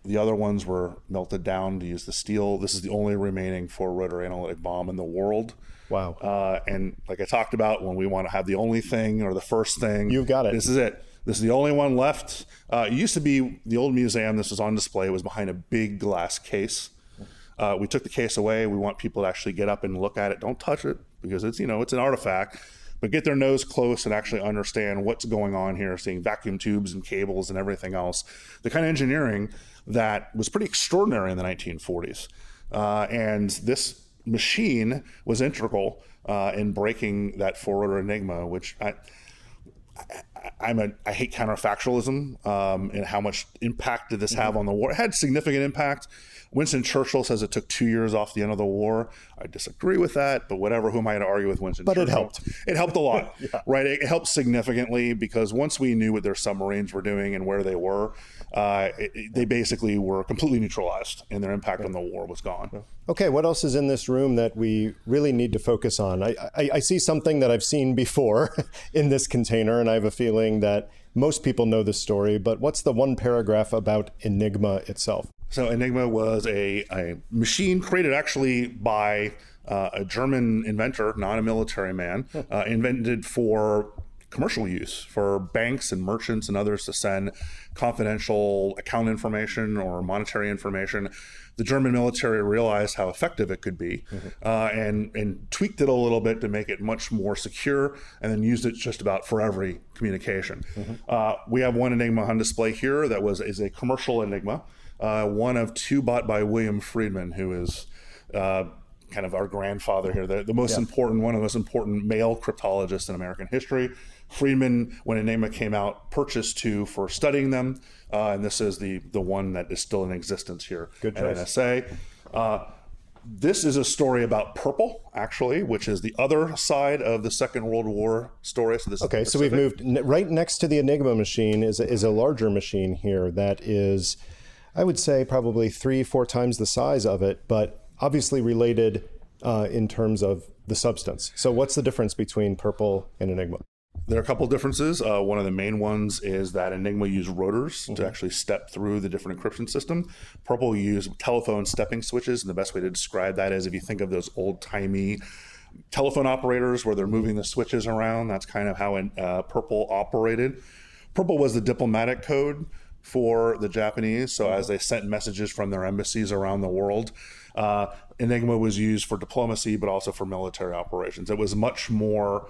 The other ones were melted down to use the steel. This is the only remaining four rotor analytic bombe in the world. Wow. Uh, and like I talked about, when we want to have the only thing or the first thing, You've got it. This is it. This is the only one left. Uh, it used to be the old museum. This was on display. It was behind a big glass case. Uh, we took the case away. We want people to actually get up and look at it. Don't touch it because it's you know it's an artifact. But get their nose close and actually understand what's going on here. Seeing vacuum tubes and cables and everything else. The kind of engineering that was pretty extraordinary in the 1940s. Uh, and this machine was integral uh, in breaking that four rotor enigma, which I, I'm a I hate counterfactualism um, and how much impact did this have on the war? It had significant impact. Winston Churchill says it took two years off the end of the war. I disagree with that, but whatever. Who am I to argue with Winston? But it helped. It helped a lot, right? It helped significantly because once we knew what their submarines were doing and where they were, uh, it, it- they basically were completely neutralized, and their impact on the war was gone. Okay, what else is in this room that we really need to focus on? I, I, I see something that I've seen before in this container, and I have a feeling that most people know the story, but what's the one paragraph about Enigma itself? So Enigma was a, a machine created actually by uh, a German inventor, not a military man, uh, invented for commercial use for banks and merchants and others to send confidential account information or monetary information. The German military realized how effective it could be uh, and, and tweaked it a little bit to make it much more secure and then used it just about for every communication. Uh, we have one Enigma on display here that was is a commercial Enigma uh, one of two bought by William Friedman, who is uh, kind of our grandfather here, the, the most important, one of the most important male cryptologists in American history. Friedman, when Enigma came out, purchased two for studying them, uh, and this is the the one that is still in existence here Good at choice. NSA. Uh, this is a story about purple, actually, which is the other side of the Second World War story. So this okay. So we've moved right next to the Enigma machine is a, is a larger machine here that is, I would say, probably three four times the size of it, but obviously related uh, in terms of the substance. So what's the difference between purple and Enigma? There are a couple differences. Uh, one of the main ones is that Enigma used rotors mm-hmm. to actually step through the different encryption system. Purple used telephone stepping switches, and the best way to describe that is if you think of those old timey telephone operators where they're moving the switches around. That's kind of how uh, Purple operated. Purple was the diplomatic code for the Japanese. So as they sent messages from their embassies around the world, uh, Enigma was used for diplomacy, but also for military operations. It was much more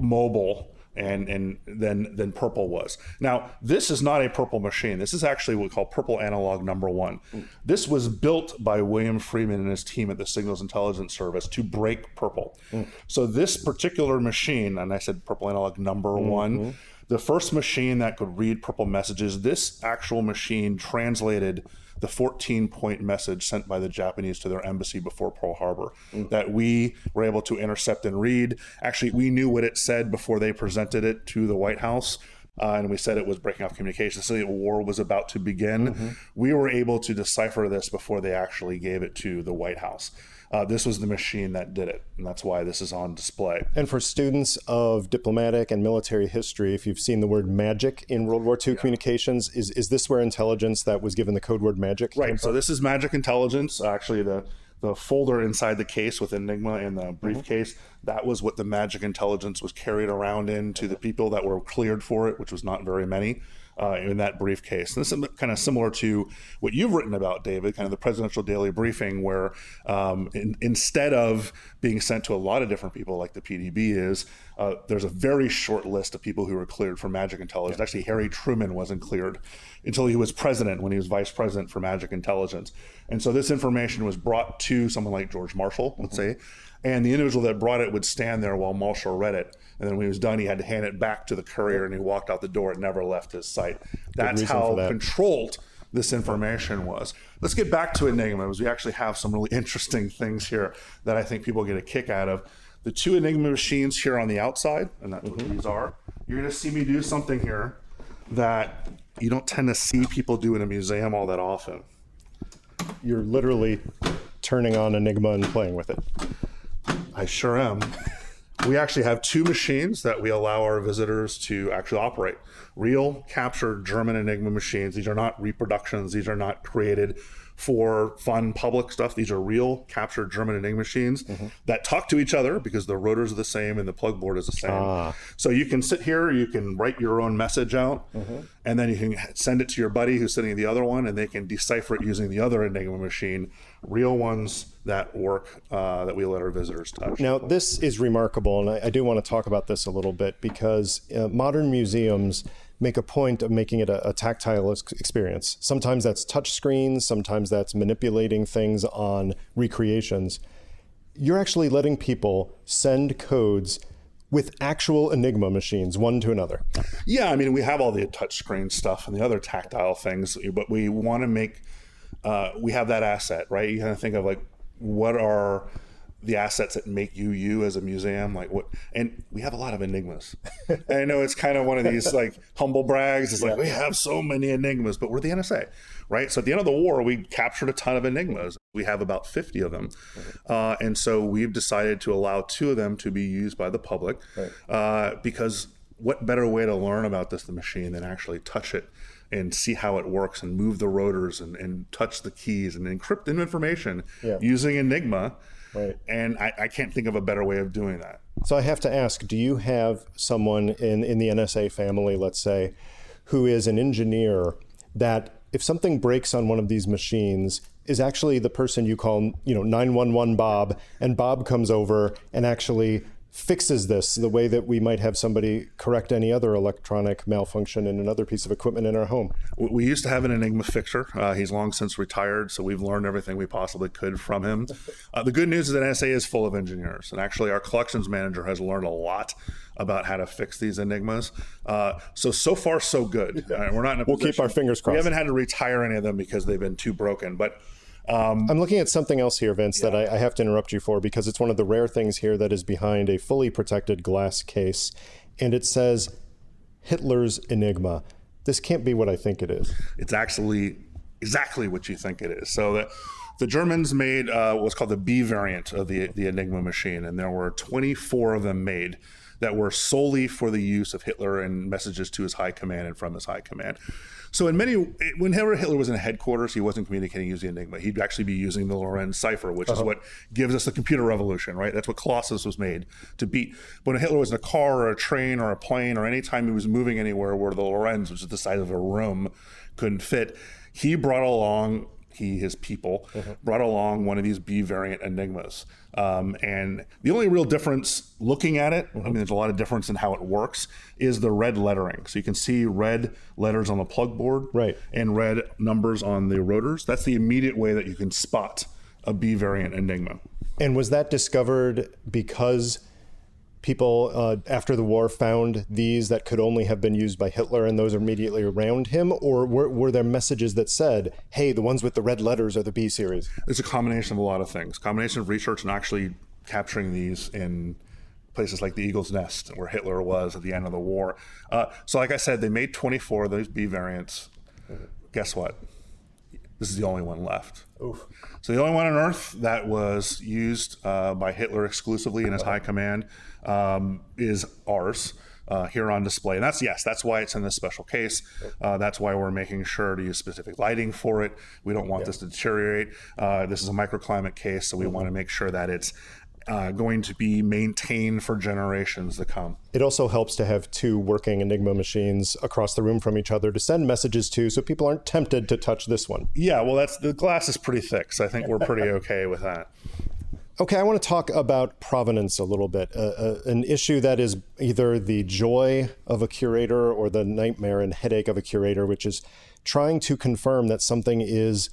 mobile and and than than purple was. Now, this is not a purple machine. This is actually what we call purple analog number one. This was built by William Friedman and his team at the Signals Intelligence Service to break purple. Mm. So this particular machine, and I said purple analog number mm-hmm. one, the first machine that could read purple messages, this actual machine translated the 14 point message sent by the Japanese to their embassy before Pearl Harbor mm. that we were able to intercept and read. Actually, we knew what it said before they presented it to the White House. Uh, and we said it was breaking off communication. So the war was about to begin. Mm-hmm. We were able to decipher this before they actually gave it to the White House. Uh, this was the machine that did it, and that's why this is on display. And for students of diplomatic and military history, if you've seen the word magic in World War II yeah. communications, is, is this where intelligence that was given the code word magic? Right. So this is magic intelligence. Actually, the the folder inside the case with Enigma and the briefcase, mm-hmm. that was what the magic intelligence was carried around in to the people that were cleared for it, which was not very many uh, in that briefcase. And this is kind of similar to what you've written about, David, kind of the presidential daily briefing, where um, in, instead of being sent to a lot of different people like the PDB is, uh, there's a very short list of people who were cleared for magic intelligence. Yeah. Actually, Harry Truman wasn't cleared until he was president when he was vice president for magic intelligence. And so this information was brought to someone like George Marshall, let's mm-hmm. say, and the individual that brought it would stand there while Marshall read it. And then when he was done, he had to hand it back to the courier and he walked out the door. It never left his sight. That's how that. controlled this information was. Let's get back to Enigma because we actually have some really interesting things here that I think people get a kick out of. The two Enigma machines here on the outside, and that's mm-hmm. these are. You're going to see me do something here that you don't tend to see people do in a museum all that often. You're literally turning on Enigma and playing with it. I sure am. we actually have two machines that we allow our visitors to actually operate. Real captured German Enigma machines. These are not reproductions. These are not created for fun public stuff. These are real captured German and Enigma machines mm-hmm. that talk to each other because the rotors are the same and the plug board is the same. Ah. So you can sit here, you can write your own message out, mm-hmm. and then you can send it to your buddy who's sitting in the other one, and they can decipher it using the other Enigma machine. Real ones that work uh, that we let our visitors touch. Now, this is remarkable, and I, I do want to talk about this a little bit because uh, modern museums make a point of making it a, a tactile experience. Sometimes that's touch screens, sometimes that's manipulating things on recreations. You're actually letting people send codes with actual Enigma machines, one to another. Yeah, I mean, we have all the touchscreen stuff and the other tactile things, but we want to make, uh, we have that asset, right? You kind of think of like, what are the assets that make you you as a museum like what and we have a lot of enigmas and i know it's kind of one of these like humble brags it's yeah. like we have so many enigmas but we're the nsa right so at the end of the war we captured a ton of enigmas we have about 50 of them uh, and so we've decided to allow two of them to be used by the public right. uh, because what better way to learn about this the machine than actually touch it and see how it works and move the rotors and, and touch the keys and encrypt information yeah. using enigma Right. And I, I can't think of a better way of doing that. So I have to ask do you have someone in, in the NSA family, let's say, who is an engineer that if something breaks on one of these machines, is actually the person you call, you know, 911 Bob, and Bob comes over and actually fixes this the way that we might have somebody correct any other electronic malfunction in another piece of equipment in our home. We used to have an Enigma fixer. Uh, he's long since retired, so we've learned everything we possibly could from him. Uh, the good news is that NSA is full of engineers, and actually, our collections manager has learned a lot about how to fix these enigmas. Uh, so so far so good. Uh, we're not. we'll keep our fingers crossed. We haven't had to retire any of them because they've been too broken, but Um, I'm looking at something else here, Vince, yeah. that I, I, have to interrupt you for because it's one of the rare things here that is behind a fully protected glass case. And it says Hitler's Enigma. This can't be what I think it is. It's actually exactly what you think it is. So the, the Germans made uh, what's called the B variant of the, the Enigma machine, and there were 24 of them made that were solely for the use of Hitler and messages to his high command and from his high command. So in many, whenever Hitler was in headquarters, he wasn't communicating using Enigma. He'd actually be using the Lorenz cipher, which uh-huh. is what gives us the computer revolution, right? That's what Colossus was made to beat. But when Hitler was in a car or a train or a plane or any time he was moving anywhere where the Lorenz, which is the size of a room, couldn't fit, he brought along he, his people, mm-hmm. brought along one of these B variant Enigmas. Um, and the only real difference looking at it, mm-hmm. I mean, there's a lot of difference in how it works, is the red lettering. So you can see red letters on the plug board right. and red numbers on the rotors. That's the immediate way that you can spot a B variant Enigma. And was that discovered because people uh, after the war found these that could only have been used by Hitler and those immediately around him? Or were, were there messages that said, hey, the ones with the red letters are the B series? It's a combination of a lot of things. Combination of research and actually capturing these in places like the Eagle's Nest, where Hitler was at the end of the war. Uh, so, like I said, they made 24 of those B variants. Guess what? This is the only one left. Oof. So the only one on Earth that was used uh, by Hitler exclusively in his high command um, is ours. Uh, here on display. And that's yes, that's why it's in this special case. Uh, that's why we're making sure to use specific lighting for it. We don't want yeah. this to deteriorate. Uh, this is a microclimate case, so we mm-hmm. want to make sure that it's uh, going to be maintained for generations to come. It also helps to have two working Enigma machines across the room from each other to send messages to, so people aren't tempted to touch this one. Yeah, well, that's the glass is pretty thick, so I think we're pretty okay with that. Okay, I want to talk about provenance a little bit. Uh, uh, an issue that is either the joy of a curator or the nightmare and headache of a curator, which is trying to confirm that something is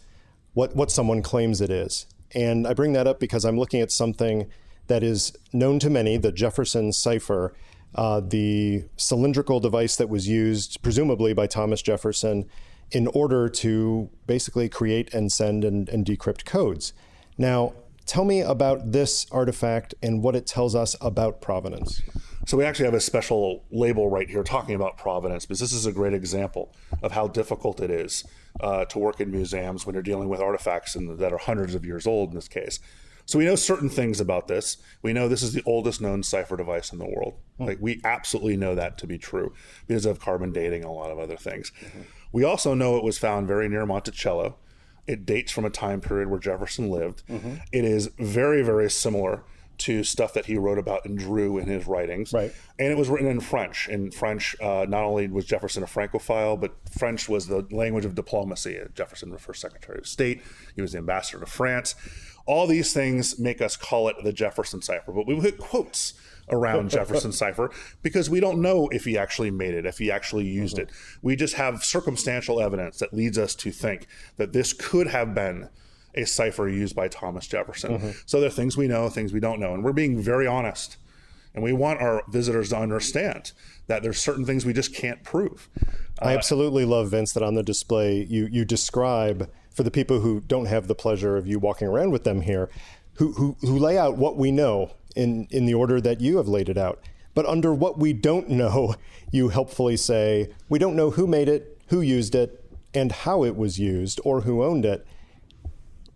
what, what someone claims it is. And I bring that up because I'm looking at something that is known to many, the Jefferson cipher, uh, the cylindrical device that was used, presumably by Thomas Jefferson, in order to basically create and send and, and decrypt codes. Now, tell me about this artifact and what it tells us about provenance. So, we actually have a special label right here talking about provenance because this is a great example of how difficult it is uh, to work in museums when you're dealing with artifacts in, that are hundreds of years old in this case. So we know certain things about this. We know this is the oldest known cipher device in the world. Mm-hmm. Like we absolutely know that to be true because of carbon dating and a lot of other things. Mm-hmm. We also know it was found very near Monticello. It dates from a time period where Jefferson lived. Mm-hmm. It is very, very similar to stuff that he wrote about and drew in his writings. Right. And it was written in French. In French, uh, not only was Jefferson a Francophile, but French was the language of diplomacy. Jefferson was first Secretary of State. He was the ambassador to France. All these things make us call it the Jefferson cipher, but we put quotes around Jefferson cipher because we don't know if he actually made it, if he actually used mm-hmm. it. We just have circumstantial evidence that leads us to think that this could have been a cipher used by Thomas Jefferson. Mm-hmm. So there are things we know, things we don't know, and we're being very honest. And we want our visitors to understand that there's certain things we just can't prove. I uh, absolutely love Vince that on the display you you describe for the people who don't have the pleasure of you walking around with them here, who, who, who lay out what we know in, in the order that you have laid it out. But under what we don't know, you helpfully say, we don't know who made it, who used it, and how it was used, or who owned it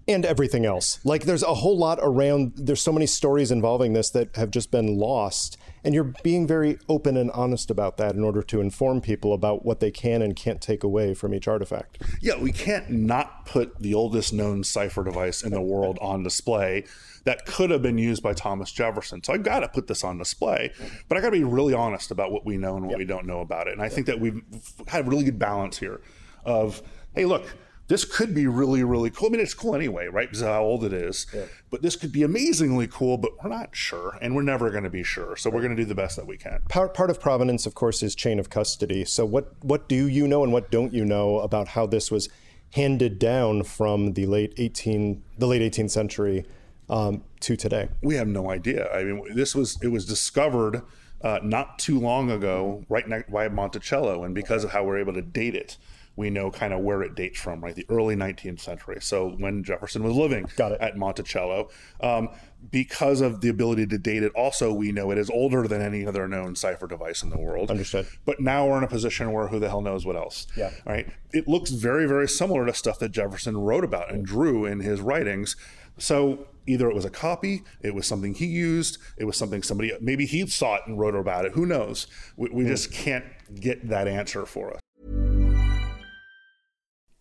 and everything else. Like there's a whole lot around, there's so many stories involving this that have just been lost. And you're being very open and honest about that in order to inform people about what they can and can't take away from each artifact. Yeah, we can't not put the oldest known cipher device in the world on display that could have been used by Thomas Jefferson. So I've got to put this on display, but I got to be really honest about what we know and what yep. we don't know about it. And I yep. think that we've had a really good balance here of, hey, look, this could be really, really cool. I mean, it's cool anyway, right? Because of how old it is. Yeah. But this could be amazingly cool, but we're not sure, and we're never going to be sure. So we're going to do the best that we can. Part, part of provenance, of course, is chain of custody. So what what do you know and what don't you know about how this was handed down from the late 18 the late 18th century um, to today? We have no idea. I mean, this was it was discovered. Uh, not too long ago, right next by Monticello, and because of how we're able to date it, we know kind of where it dates from, right? The early 19th century. So when Jefferson was living at Monticello. Um, because of the ability to date it, also we know it is older than any other known cipher device in the world. Understood. But now we're in a position where who the hell knows what else? Yeah. Right. It looks very, very similar to stuff that Jefferson wrote about and drew in his writings. So either it was a copy, it was something he used, it was something somebody maybe he saw it and wrote about it. Who knows? We, we just can't get that answer for us.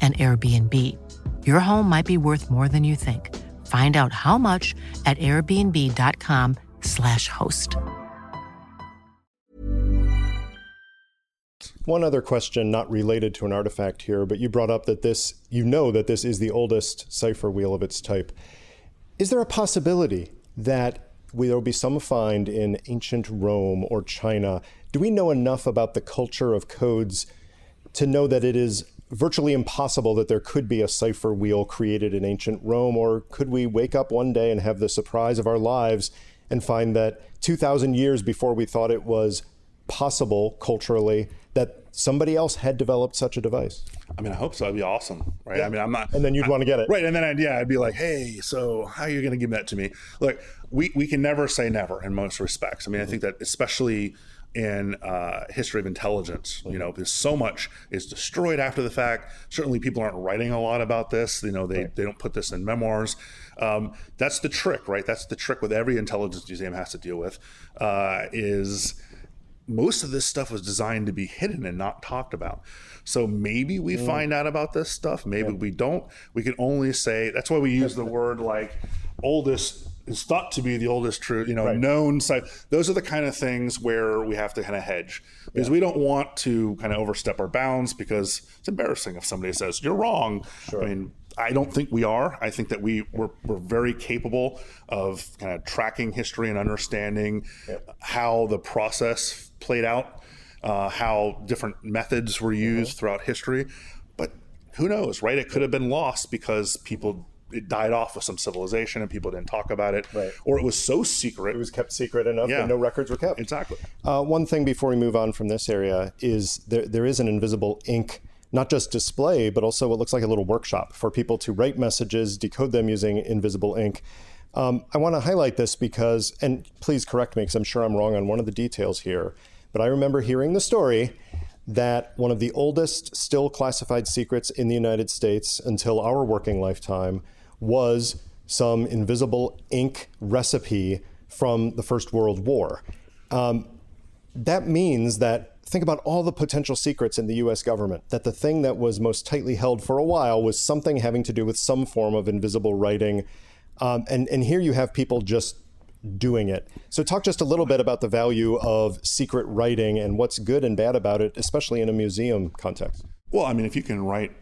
an Airbnb. Your home might be worth more than you think. Find out how much at airbnb.com/slash host. One other question, not related to an artifact here, but you brought up that this, you know that this is the oldest cipher wheel of its type. Is there a possibility that there will be some find in ancient Rome or China? Do we know enough about the culture of codes to know that it is virtually impossible that there could be a cipher wheel created in ancient Rome? Or could we wake up one day and have the surprise of our lives and find that 2,000 years before we thought it was possible culturally, that somebody else had developed such a device? I mean, I hope so. That'd be awesome, right? Yeah. I mean, I'm not. And then you'd I, want to get it, right? And then I'd, yeah, I'd be like, hey, so how are you going to give that to me? Look, we we can never say never in most respects. I mean, mm-hmm. I think that especially in uh, history of intelligence. You know, because so much is destroyed after the fact. Certainly, people aren't writing a lot about this. You know, they, right. they don't put this in memoirs. Um, that's the trick, right? That's the trick with every intelligence museum has to deal with. Uh, is most of this stuff was designed to be hidden and not talked about. So maybe we mm. find out about this stuff. Maybe yeah. we don't. We can only say that's why we use the word like oldest is thought to be the oldest true, you know, right. known site. Those are the kind of things where we have to kind of hedge because yeah. we don't want to kind of overstep our bounds because it's embarrassing if somebody says you're wrong. Sure. I mean, I don't think we are. I think that we we're, we're very capable of kind of tracking history and understanding how the process played out, uh, how different methods were used mm-hmm. throughout history. But who knows, right? It could have been lost because people it died off with some civilization and people didn't talk about it, right. or it was so secret. It was kept secret enough yeah. that no records were kept. Exactly. Uh, one thing before we move on from this area is there, there is an invisible ink, not just display, but also what looks like a little workshop for people to write messages, decode them using invisible ink. Um, I want to highlight this because, and please correct me because I'm sure I'm wrong on one of the details here, but I remember hearing the story that one of the oldest still classified secrets in the United States until our working lifetime was some invisible ink recipe from the First World War. Um, that means that think about all the potential secrets in the US government, that the thing that was most tightly held for a while was something having to do with some form of invisible writing. Um, and, and here you have people just doing it. So, talk just a little bit about the value of secret writing and what's good and bad about it, especially in a museum context. Well, I mean, if you can write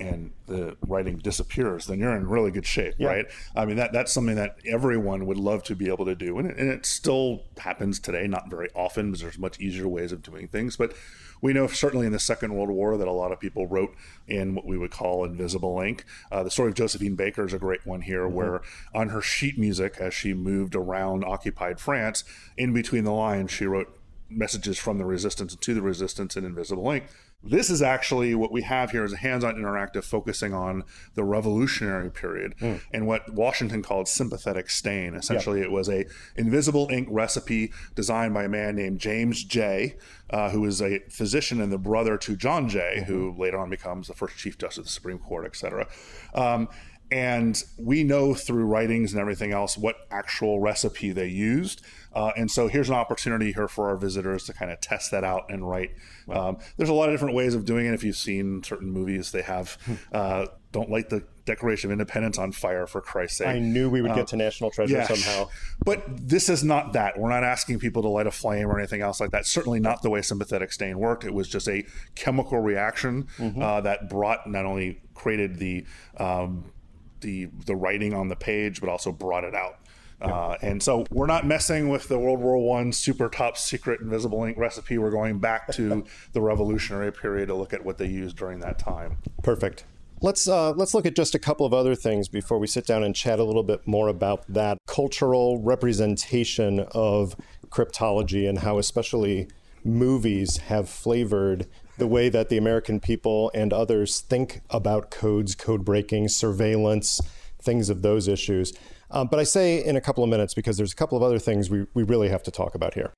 and the writing disappears, then you're in really good shape, yeah. right? I mean, that that's something that everyone would love to be able to do, and it, and it still happens today, not very often, because there's much easier ways of doing things. But we know certainly in the Second World War that a lot of people wrote in what we would call invisible ink. Uh, the story of Josephine Baker is a great one here, mm-hmm. where on her sheet music, as she moved around occupied France, in between the lines, she wrote messages from the resistance to the resistance in invisible ink. This is actually what we have here is a hands-on interactive focusing on the revolutionary period mm. and what Washington called sympathetic stain. Essentially, yep. it was a invisible ink recipe designed by a man named James Jay, uh, who is a physician and the brother to John Jay, mm-hmm. who later on becomes the first Chief Justice of the Supreme Court, et cetera. Um, and we know through writings and everything else what actual recipe they used. Uh, and so here's an opportunity here for our visitors to kind of test that out and write. Um, there's a lot of different ways of doing it. If you've seen certain movies, they have uh, don't light the Declaration of Independence on fire for Christ's sake. I knew we would uh, get to National Treasure yeah. somehow. But this is not that. We're not asking people to light a flame or anything else like that. Certainly not the way sympathetic stain worked. It was just a chemical reaction mm-hmm. uh, that brought not only created the um, the the writing on the page, but also brought it out. Uh, and so we're not messing with the World War One super top secret invisible ink recipe. We're going back to the Revolutionary period to look at what they used during that time. Perfect. Let's uh, let's look at just a couple of other things before we sit down and chat a little bit more about that cultural representation of cryptology and how especially movies have flavored the way that the American people and others think about codes, code breaking, surveillance, things of those issues. Um, but I say in a couple of minutes because there's a couple of other things we, we really have to talk about here.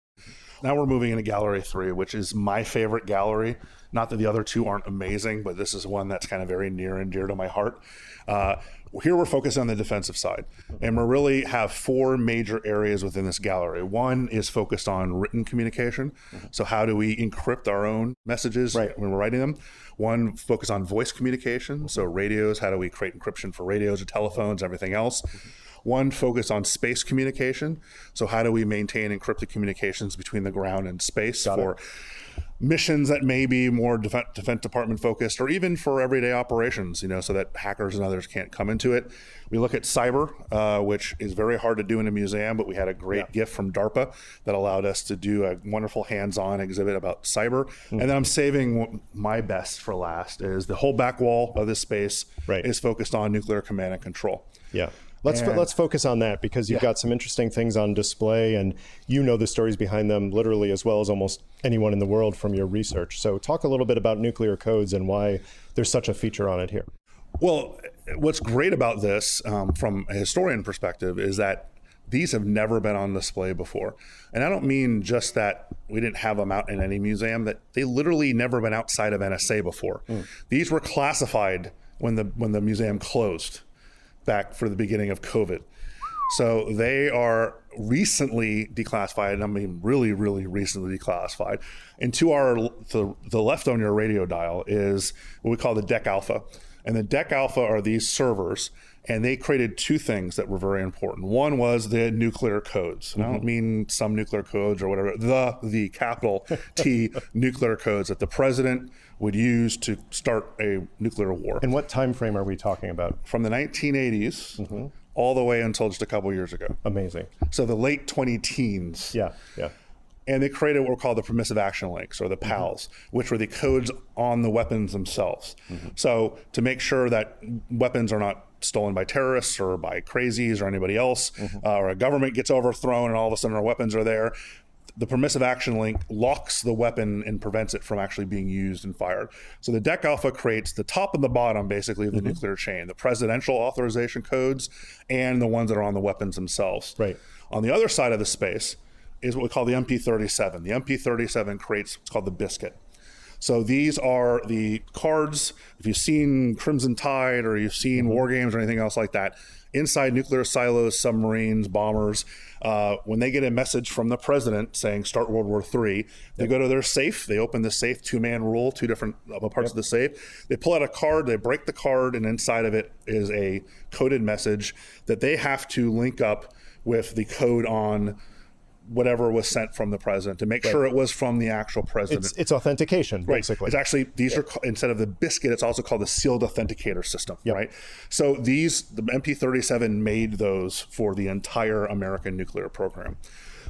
Now we're moving into gallery three, which is my favorite gallery. Not that the other two aren't amazing, but this is one that's kind of very near and dear to my heart. Uh, here we're focused on the defensive side, and we really have four major areas within this gallery. One is focused on written communication. So how do we encrypt our own messages right. when we're writing them? One focus on voice communication. So radios, how do we create encryption for radios or telephones, everything else? One focus on space communication. So how do we maintain encrypted communications between the ground and space Got for it missions that may be more defense, defense department focused or even for everyday operations, you know, so that hackers and others can't come into it. We look at cyber, uh, which is very hard to do in a museum, but we had a great yeah. gift from DARPA that allowed us to do a wonderful hands-on exhibit about cyber. Mm-hmm. And then I'm saving my best for last is the whole back wall of this space right. is focused on nuclear command and control. Yeah. Let's and, let's focus on that because you've yeah. got some interesting things on display, and you know the stories behind them literally as well as almost anyone in the world from your research. So, talk a little bit about nuclear codes and why there's such a feature on it here. Well, what's great about this, um, from a historian perspective, is that these have never been on display before. And I don't mean just that we didn't have them out in any museum, that they literally never been outside of NSA before. Mm. These were classified when the when the museum closed back for the beginning of COVID. So they are recently declassified. I mean, really, really recently declassified. And to our the, the left on your radio dial is what we call the DEC Alpha, and the DEC Alpha are these servers, and they created two things that were very important. One was the nuclear codes. Mm-hmm. I don't mm-hmm. mean some nuclear codes or whatever. The the capital T nuclear codes that the president would use to start a nuclear war. And what time frame are we talking about? From the 1980s mm-hmm. All the way until just a couple years ago. Amazing. So the late 20 teens. Yeah, yeah. And they created what were called the permissive action links or the PALs, mm-hmm. which were the codes on the weapons themselves. Mm-hmm. So to make sure that weapons are not stolen by terrorists or by crazies or anybody else, mm-hmm. uh, or a government gets overthrown and all of a sudden our weapons are there, the permissive action link locks the weapon and prevents it from actually being used and fired. So the DEC Alpha creates the top and the bottom, basically, of the mm-hmm. nuclear chain, the presidential authorization codes and the ones that are on the weapons themselves. Right. On the other side of the space is what we call the MP37. The MP37 creates what's called the biscuit. So these are the cards. If you've seen Crimson Tide or you've seen mm-hmm. War Games or anything else like that, inside nuclear silos, submarines, bombers, uh, when they get a message from the president saying start World War III, they yep. go to their safe, they open the safe, two man rule, two different uh, parts yep. of the safe. They pull out a card, they break the card, and inside of it is a coded message that they have to link up with the code on whatever was sent from the president to make sure it was from the actual president. It's, it's authentication, Right. basically. It's actually these are instead of the biscuit, it's also called the sealed authenticator system. Yep. Right. So these the MP37 made those for the entire American nuclear program.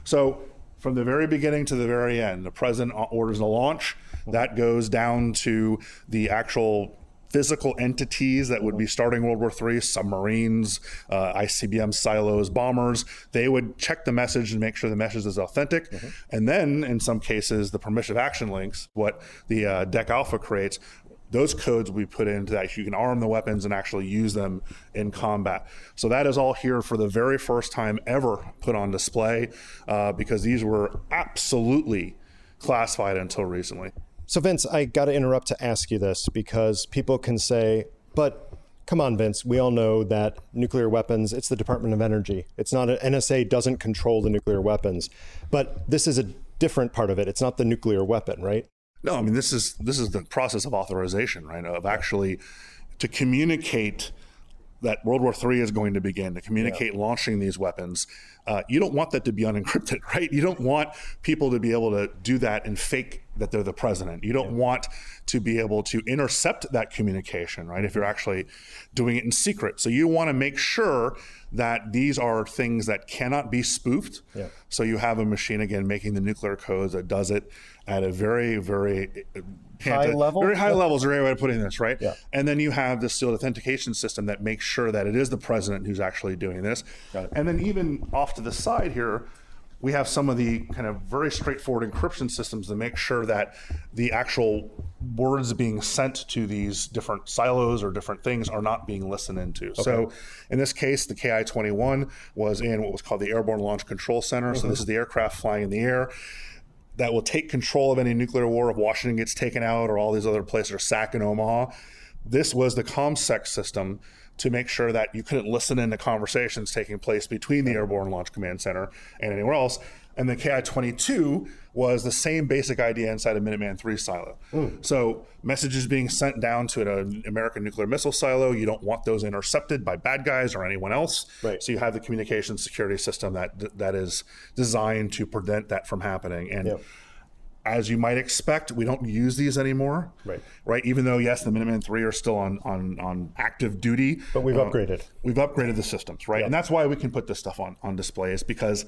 So from the very beginning to the very end, the president uh, orders a launch. Mm-hmm. That goes down to the actual physical entities that would be starting World War III, submarines, uh, ICBM silos, bombers. They would check the message and make sure the message is authentic. And then, in some cases, the permissive action links, what the uh, DEC Alpha creates, those codes we put into that you can arm the weapons and actually use them in combat. So that is all here for the very first time ever put on display uh, because these were absolutely classified until recently. So, Vince, I got to interrupt to ask you this because people can say, but come on, Vince, we all know that nuclear weapons, it's the Department of Energy. It's not, a, NSA doesn't control the nuclear weapons. But this is a different part of it. It's not the nuclear weapon, right? No, I mean this is this is the process of authorization, right? Of actually to communicate that World War III is going to begin, to communicate launching these weapons. Uh, you don't want that to be unencrypted, right? You don't want people to be able to do that and fake that they're the president. You don't want to be able to intercept that communication, right? If you're mm-hmm. actually doing it in secret. So you want to make sure that these are things that cannot be spoofed. Yeah. So you have a machine again making the nuclear codes that does it at a very, very uh, High level? very high levels. Are a way of putting this, right? Yeah. And then you have the sealed authentication system that makes sure that it is the president who's actually doing this. And then even off to the side here, we have some of the kind of very straightforward encryption systems to make sure that the actual words being sent to these different silos or different things are not being listened into. So in this case, the KI 21 was in what was called the Airborne Launch Control Center. So this mm-hmm. is the aircraft flying in the air that will take control of any nuclear war if Washington gets taken out or all these other places or SAC in Omaha. This was the ComSec system to make sure that you couldn't listen into conversations taking place between the Airborne Launch Command Center and anywhere else. And the KI 22 was the same basic idea inside a Minuteman 3 silo. Hmm. So, messages being sent down to an American nuclear missile silo, you don't want those intercepted by bad guys or anyone else. Right. So, you have the communication security system that that is designed to prevent that from happening. And Yep. As you might expect, we don't use these anymore. Right. Right. Even though yes, the Minuteman Three are still on on on active duty, But we've uh, upgraded. We've upgraded the systems, right? And that's why we can put this stuff on on display is because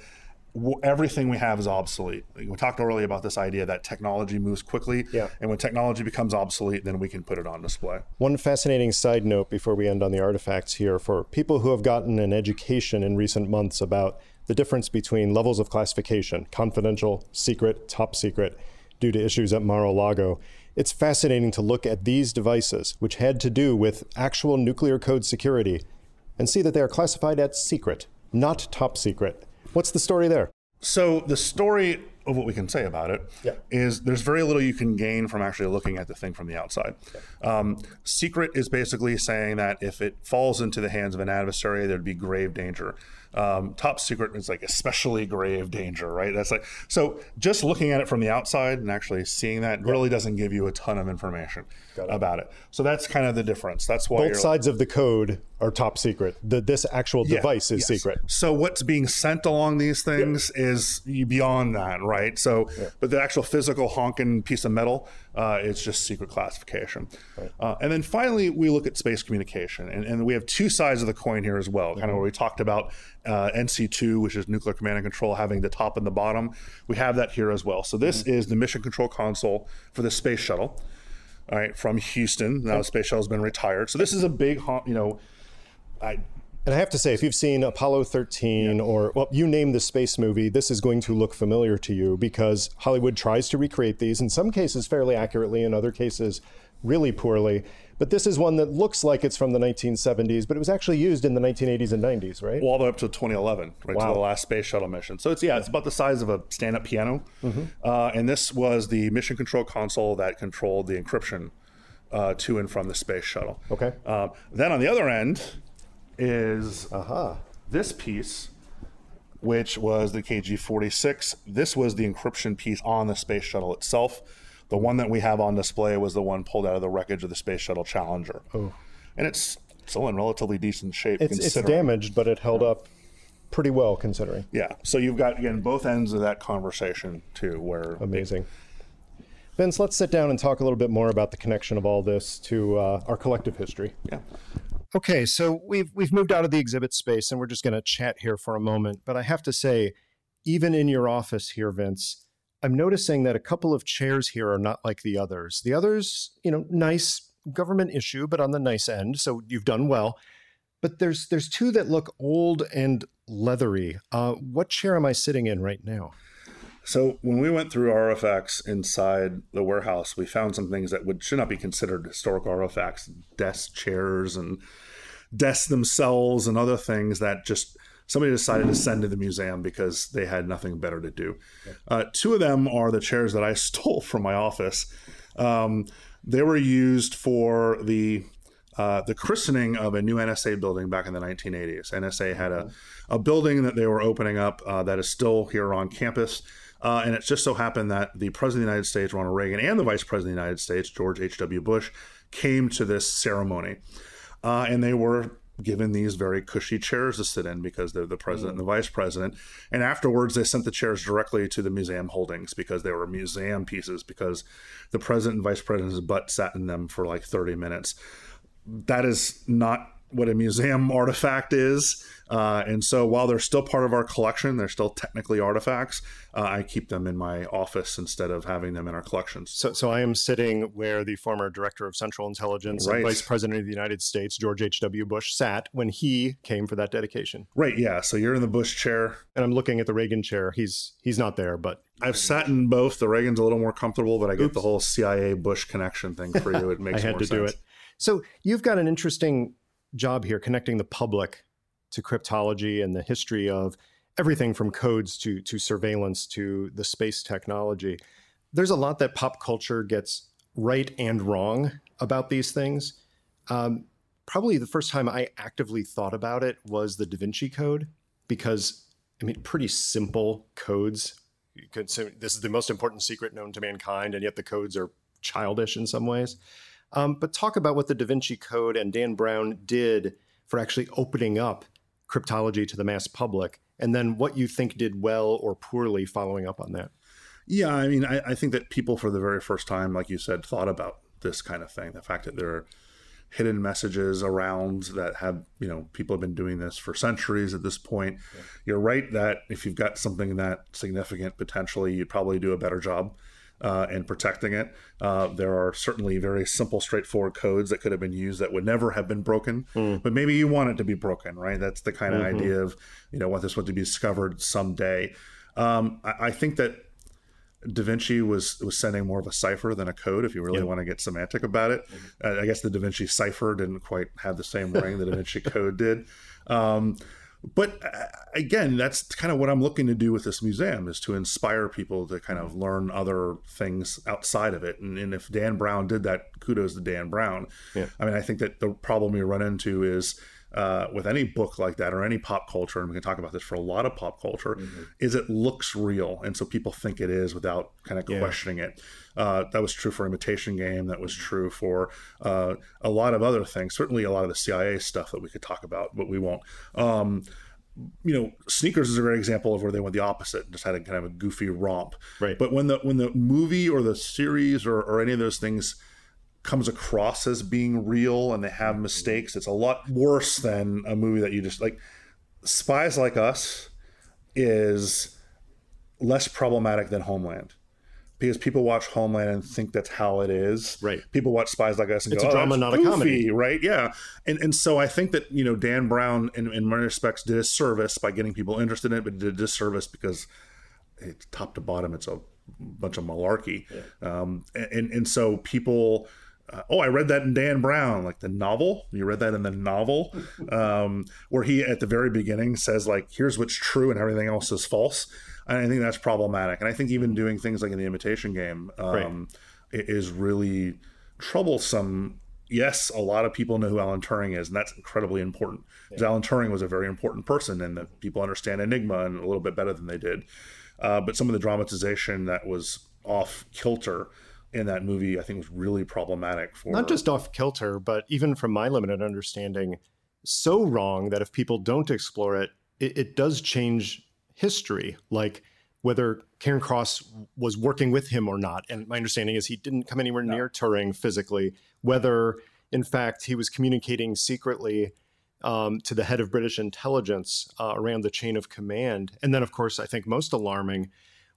w- everything we have is obsolete. We talked earlier about this idea that technology moves quickly, Yeah. and when technology becomes obsolete, then we can put it on display. One fascinating side note before we end on the artifacts here for people who have gotten an education in recent months about the difference between levels of classification confidential, secret, top secret due to issues at Mar a Lago. It's fascinating to look at these devices, which had to do with actual nuclear code security, and see that they are classified as secret, not top secret. What's the story there? So the story of what we can say about it is Yeah. there's very little you can gain from actually looking at the thing from the outside. Um, secret is basically saying that if it falls into the hands of an adversary, there'd be grave danger. Um, top secret is like especially grave danger, right? That's like so. Just looking at it from the outside and actually seeing that really doesn't give you a ton of information about it. So that's kind of the difference. That's why Both sides of the code are top secret. The, this actual Yeah, device is yes. secret. So what's being sent along these things is beyond that, right? So, but the actual physical honking piece of metal, uh, it's just secret classification. Uh, and then finally, we look at space communication, and, and we have two sides of the coin here as well. Kind of where we talked about uh, NC2, which is nuclear command and control, having the top and the bottom. We have that here as well. So this is the mission control console for the space shuttle. All right, from Houston. Now the space shuttle has been retired. So this is a big, you know, I And I have to say, if you've seen Apollo 13 or, well, you name the space movie, this is going to look familiar to you because Hollywood tries to recreate these, in some cases fairly accurately, in other cases really poorly. But this is one that looks like it's from the 1970s, but it was actually used in the 1980s and 90s, right? all the way up to 2011, right Wow. to the last space shuttle mission. So it's yeah, it's about the size of a stand-up piano, uh, and this was the mission control console that controlled the encryption uh, to and from the space shuttle. Okay. Uh, then on the other end is Aha. this piece, which was the KG46. This was the encryption piece on the space shuttle itself. The one that we have on display was the one pulled out of the wreckage of the space shuttle Challenger. Oh. And it's still in relatively decent shape. It's, it's damaged, but it held up pretty well considering. Yeah. So you've got again both ends of that conversation too, where Amazing. Vince, let's sit down and talk a little bit more about the connection of all this to uh, our collective history. Yeah. Okay, so we've we've moved out of the exhibit space and we're just going to chat here for a moment. But I have to say, even in your office here, Vince, I'm noticing that a couple of chairs here are not like the others. The others, you know, nice government issue, but on the nice end. So you've done well. But there's there's two that look old and leathery. Uh, what chair am I sitting in right now? So when we went through artifacts inside the warehouse, we found some things that would should not be considered historic artifacts, desk chairs and desks themselves and other things that just somebody decided to send to the museum because they had nothing better to do. Uh, two of them are the chairs that I stole from my office. Um, they were used for the uh, the christening of a new NSA building back in the 1980s. NSA had a, a building that they were opening up uh, that is still here on campus. Uh, and it just so happened that the President of the United States, Ronald Reagan, and the Vice President of the United States, George H.W. Bush, came to this ceremony. Uh, and they were given these very cushy chairs to sit in because they're the president and the vice president. And afterwards, they sent the chairs directly to the museum holdings because they were museum pieces because the president and vice president's butt sat in them for like 30 minutes. That is not what a museum artifact is. Uh, and so while they're still part of our collection, they're still technically artifacts. Uh, I keep them in my office instead of having them in our collections. So, so I am sitting where the former director of Central Intelligence Right. and Vice President of the United States, George H.W. Bush, sat when he came for that dedication. Right. Yeah. So you're in the Bush chair. And I'm looking at the Reagan chair. He's he's not there, but I've sat in both. The Reagan's a little more comfortable, but I get the whole CIA Bush connection thing for you. It makes I had more to do it. So you've got an interesting job here connecting the public to cryptology and the history of everything from codes to to surveillance to the space technology. There's a lot that pop culture gets right and wrong about these things. Um, probably the first time I actively thought about it was the Da Vinci Code because I mean, pretty simple codes. Could this is the most important secret known to mankind, and yet the codes are childish in some ways. Um, but talk about what the Da Vinci Code and Dan Brown did for actually opening up cryptology to the mass public, and then what you think did well or poorly following up on that. Yeah, I mean, I, I think that people for the very first time, like you said, thought about this kind of thing. The fact that there are hidden messages around that have, you know, people have been doing this for centuries at this point. You're right that if you've got something that significant potentially, you'd probably do a better job. Uh, in protecting it, uh, there are certainly very simple, straightforward codes that could have been used that would never have been broken. But maybe you want it to be broken, right? That's the kind of idea of, you know, want this one to be discovered someday. Um, I, I think that Da Vinci was was sending more of a cipher than a code. If you really want to get semantic about it, uh, I guess the Da Vinci cipher didn't quite have the same ring the Da Vinci Code did. Um, but uh, again, that's kind of what I'm looking to do with this museum is to inspire people to kind of learn other things outside of it. And, and if Dan Brown did that, kudos to Dan Brown. I mean, I think that the problem we run into is uh, with any book like that or any pop culture, and we can talk about this for a lot of pop culture, is it looks real, and so people think it is without kind of questioning it. Uh, that was true for Imitation Game. That was true for uh, a lot of other things. Certainly, a lot of the CIA stuff that we could talk about, but we won't. Um, you know, sneakers is a great example of where they went the opposite and just had a kind of a goofy romp. Right. But when the when the movie or the series or, or any of those things comes across as being real and they have mistakes, it's a lot worse than a movie that you just like. Spies Like Us is less problematic than Homeland. Because people watch Homeland and think that's how it is. Right. People watch Spies Like Us and It's go, a "Oh, drama, that's not a comedy. right? Yeah, and and so I think that you know Dan Brown, in, in many respects, did a service by getting people interested in it, but did a disservice because it's top to bottom, it's a bunch of malarkey, um, and and so people. Uh, oh, I read that in Dan Brown, like the novel. You read that in the novel, um, where he at the very beginning says like, "Here's what's true, and everything else is false." And I think that's problematic. And I think even doing things like in the Imitation Game um, i- is really troublesome. Yes, a lot of people know who Alan Turing is, and that's incredibly important. Because Alan Turing was a very important person, and that people understand Enigma and a little bit better than they did. Uh, but some of the dramatization that was off kilter in that movie, I think, was really problematic for Not just off kilter, but even from my limited understanding, so wrong that if people don't explore it, it, it does change history, like whether Cairncross was working with him or not. And my understanding is he didn't come anywhere near Turing physically. Whether, in fact, he was communicating secretly um, to the head of British intelligence uh, around the chain of command. And then, of course, I think most alarming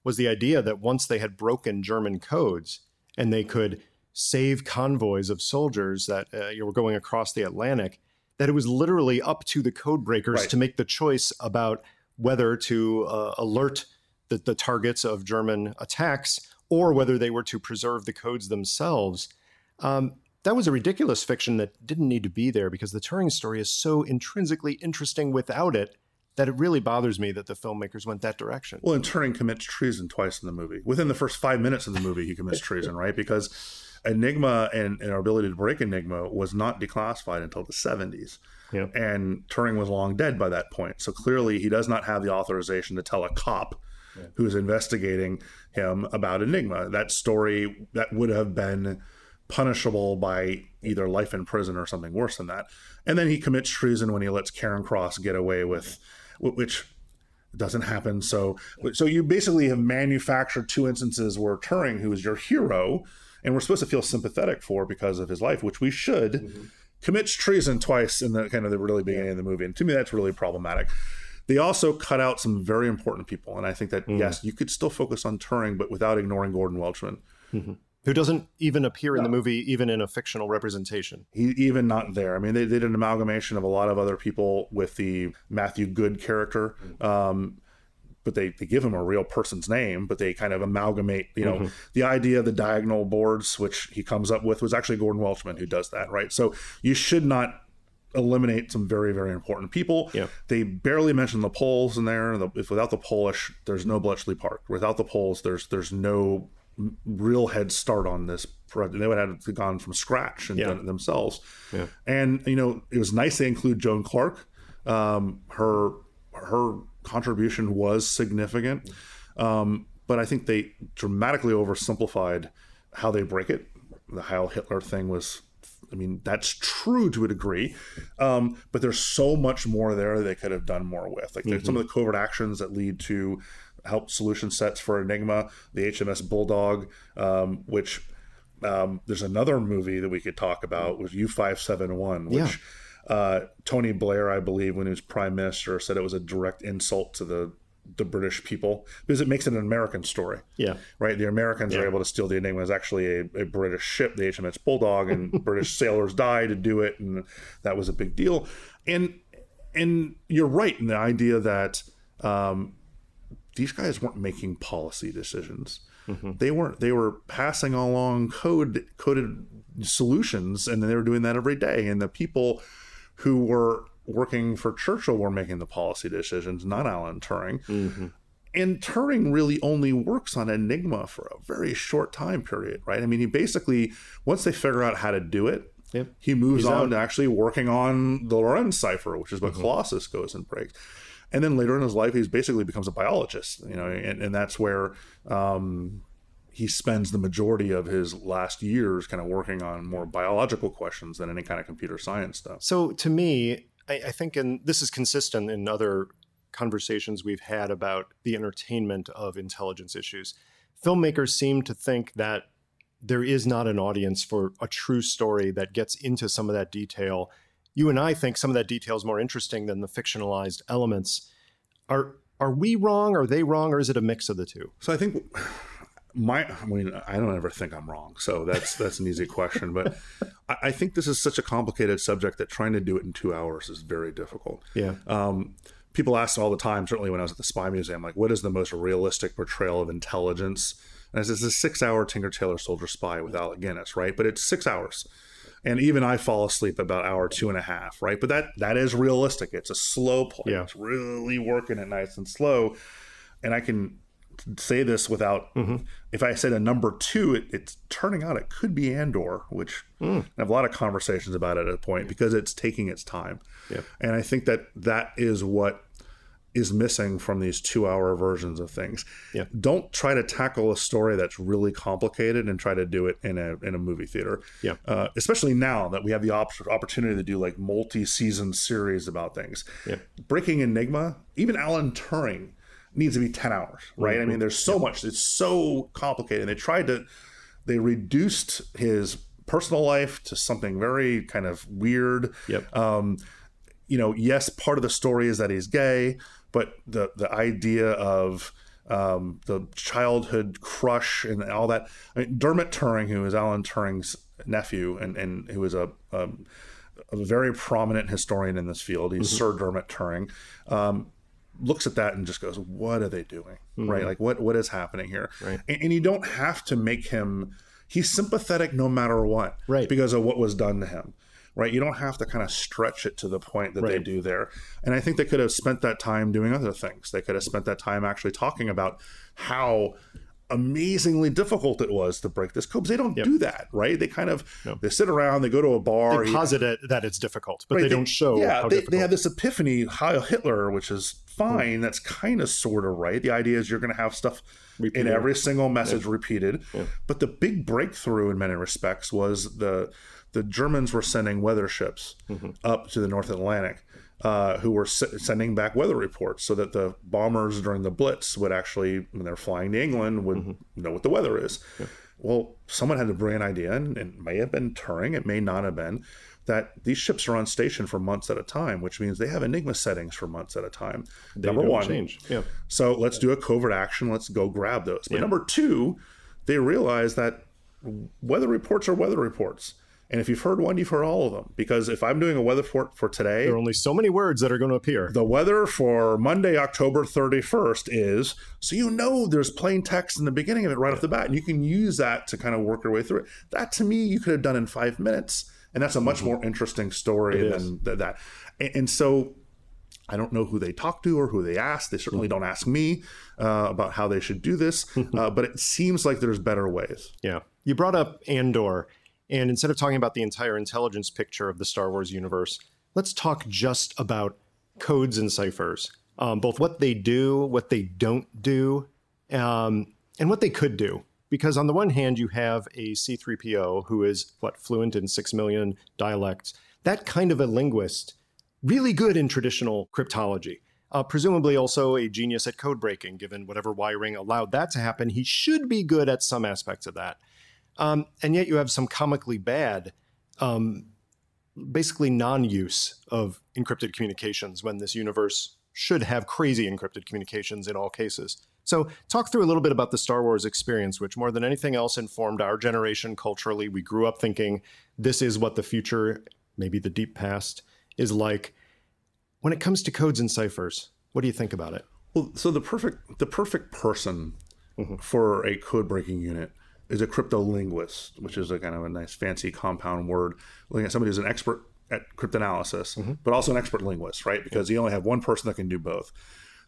was the idea that once they had broken German codes and they could save convoys of soldiers that uh, you were going across the Atlantic, that it was literally up to the code breakers Right. to make the choice about whether to uh, alert the, the targets of German attacks or whether they were to preserve the codes themselves. Um, that was a ridiculous fiction that didn't need to be there because the Turing story is so intrinsically interesting without it that it really bothers me that the filmmakers went that direction. Well, and Turing commits treason twice in the movie. Within the first five minutes of the movie, he commits treason, right? Because Enigma and, and our ability to break Enigma was not declassified until the 70s. Yeah. And Turing was long dead by that point. So clearly, he does not have the authorization to tell a cop who's investigating him about Enigma. That story that would have been punishable by either life in prison or something worse than that. And then he commits treason when he lets Cairncross get away with, which doesn't happen. So, so you basically have manufactured two instances where Turing, who is your hero, and we're supposed to feel sympathetic for because of his life, which we should, mm-hmm. commits treason twice in the kind of the really beginning of the movie. And to me, that's really problematic. They also cut out some very important people, and I think that mm. yes, you could still focus on Turing, but without ignoring Gordon Welchman. Mm-hmm. Who doesn't even appear in the movie, even in a fictional representation. He even not there. I mean, they, they did an amalgamation of a lot of other people with the Matthew Goode character. Um, but they, they give him a real person's name, but they kind of amalgamate, you know, the idea of the diagonal boards, which he comes up with, was actually Gordon Welchman who does that, right? So you should not eliminate some very, very important people. Yeah. They barely mention the Poles in there. The, if without the Polish, there's no Bletchley Park. Without the Poles, there's there's no real head start on this. project. They would have gone from scratch and Yeah. done it themselves. Yeah. And you know, it was nice they include Joan Clarke. Um, her her contribution was significant, um, but I think they dramatically oversimplified how they break it. The Heil Hitler thing was. I mean, that's true to a degree, um, but there's so much more there they could have done more with. Like there's some of the covert actions that lead to help solution sets for Enigma, the HMS Bulldog, um, which um, there's another movie that we could talk about was U571, which Yeah. uh, Tony Blair, I believe, when he was prime minister, said it was a direct insult to the the British people because it makes it an American story. Yeah. Right, the Americans are able to steal the Enigma. It's actually a, a British ship, the HMS Bulldog, and British sailors died to do it, and that was a big deal. And and you're right in the idea that um, these guys weren't making policy decisions. Mm-hmm. They weren't. They were passing along code coded solutions, and they were doing that every day. And the people who were working for Churchill were making the policy decisions, not Alan Turing. Mm-hmm. And Turing really only works on Enigma for a very short time period, right? I mean, he basically once they figure out how to do it, Yep. he moves He's on out. to actually working on the Lorenz cipher, which is what mm-hmm. Colossus goes and breaks. And then later in his life, he basically becomes a biologist, you know, and, and that's where um, he spends the majority of his last years kind of working on more biological questions than any kind of computer science stuff. So to me, I, I think, and this is consistent in other conversations we've had about the entertainment of intelligence issues. Filmmakers seem to think that there is not an audience for a true story that gets into some of that detail. You and I think some of that detail is more interesting than the fictionalized elements. Are are we wrong? Are they wrong? Or is it a mix of the two? So I think my, I mean, I don't ever think I'm wrong. So that's that's an easy question, but I, I think this is such a complicated subject that trying to do it in two hours is very difficult. Yeah. Um, people ask all the time, certainly when I was at the Spy Museum, like, what is the most realistic portrayal of intelligence? And I said, it's a six hour Tinker Tailor Soldier Spy with Alec Guinness, right? But it's six hours. And even I fall asleep about hour two and a half, right? But that that is realistic. It's a slow play. Yeah. It's really working it nice and slow. And I can say this without mm-hmm. if I said a number two, it, it's turning out it could be Andor, which mm. I have a lot of conversations about it at a point because it's taking its time. Yeah. And I think that that is what is missing from these two hour versions of things. Yeah. Don't try to tackle a story that's really complicated and try to do it in a in a movie theater. Yeah. Uh, especially now that we have the op- opportunity to do like multi season series about things. Yeah. Breaking Enigma, even Alan Turing needs to be 10 hours, right? I mean, there's so much, it's so complicated. And They tried to, they reduced his personal life to something very kind of weird. Yep. Um, you know, yes, part of the story is that he's gay, but the the idea of um, the childhood crush and all that. I mean, Dermot Turing, who is Alan Turing's nephew and and who is a, a a very prominent historian in this field. He's Sir Dermot Turing. Um, looks at that and just goes, "What are they doing? Right? Like what what is happening here?" Right. And, and you don't have to make him. He's sympathetic no matter what, Right. Because of what was done to him, right? You don't have to kind of stretch it to the point that they do there. And I think they could have spent that time doing other things. They could have spent that time actually talking about how amazingly difficult it was to break this code. Because they don't do that, right? They kind of they sit around, they go to a bar, They posit it that it's difficult, but Right, they, don't show Yeah, how they, they have this epiphany, Heil Hitler, which is hmm. fine. That's kind of sort of right. The idea is you're going to have stuff in every single message repeated. But the big breakthrough in many respects was the the Germans were sending weather ships Mm-hmm. up to the North Atlantic. Uh, who were s- sending back weather reports so that the bombers during the Blitz would actually, when they're flying to England, would Mm-hmm. know what the weather is. Well, someone had a brilliant idea, and it may have been Turing, it may not have been, that these ships are on station for months at a time, which means they have Enigma settings for months at a time. They number one, change. Yeah. so let's do a covert action. Let's go grab those. But number two, they realize that weather reports are weather reports. And if you've heard one, you've heard all of them. Because if I'm doing a weather report for today, There are only so many words that are going to appear. the weather for Monday, October 31st is so you know there's plain text in the beginning of it right off the bat, and you can use that to kind of work your way through it. That to me, you could have done in five minutes, and that's a much more interesting story It than th- that. And, and so I don't know who they talked to or who they asked. They certainly don't ask me uh, about how they should do this, uh, but it seems like there's better ways. Yeah. You brought up Andor, and instead of talking about the entire intelligence picture of the Star Wars universe, let's talk just about codes and ciphers, um, both what they do, what they don't do, um, and what they could do. Because on the one hand, you have a C3PO who is, what, fluent in six million dialects. That kind of a linguist, really good in traditional cryptology. Uh, presumably also a genius at code breaking, given whatever wiring allowed that to happen. He should be good at some aspects of that. Um, and yet you have some comically bad, um, basically non use of encrypted communications when this universe should have crazy encrypted communications in all cases. So, talk through a little bit about the Star Wars experience, which more than anything else informed our generation culturally. We grew up thinking this is what the future, maybe the deep past, is like. When it comes to codes and ciphers, what do you think about it? Well, so the perfect the perfect person for a code breaking unit is a cryptolinguist, which is a kind of a nice fancy compound word, looking at somebody who's an expert at cryptanalysis, mm-hmm. but also an expert linguist, right? Because you only have one person that can do both.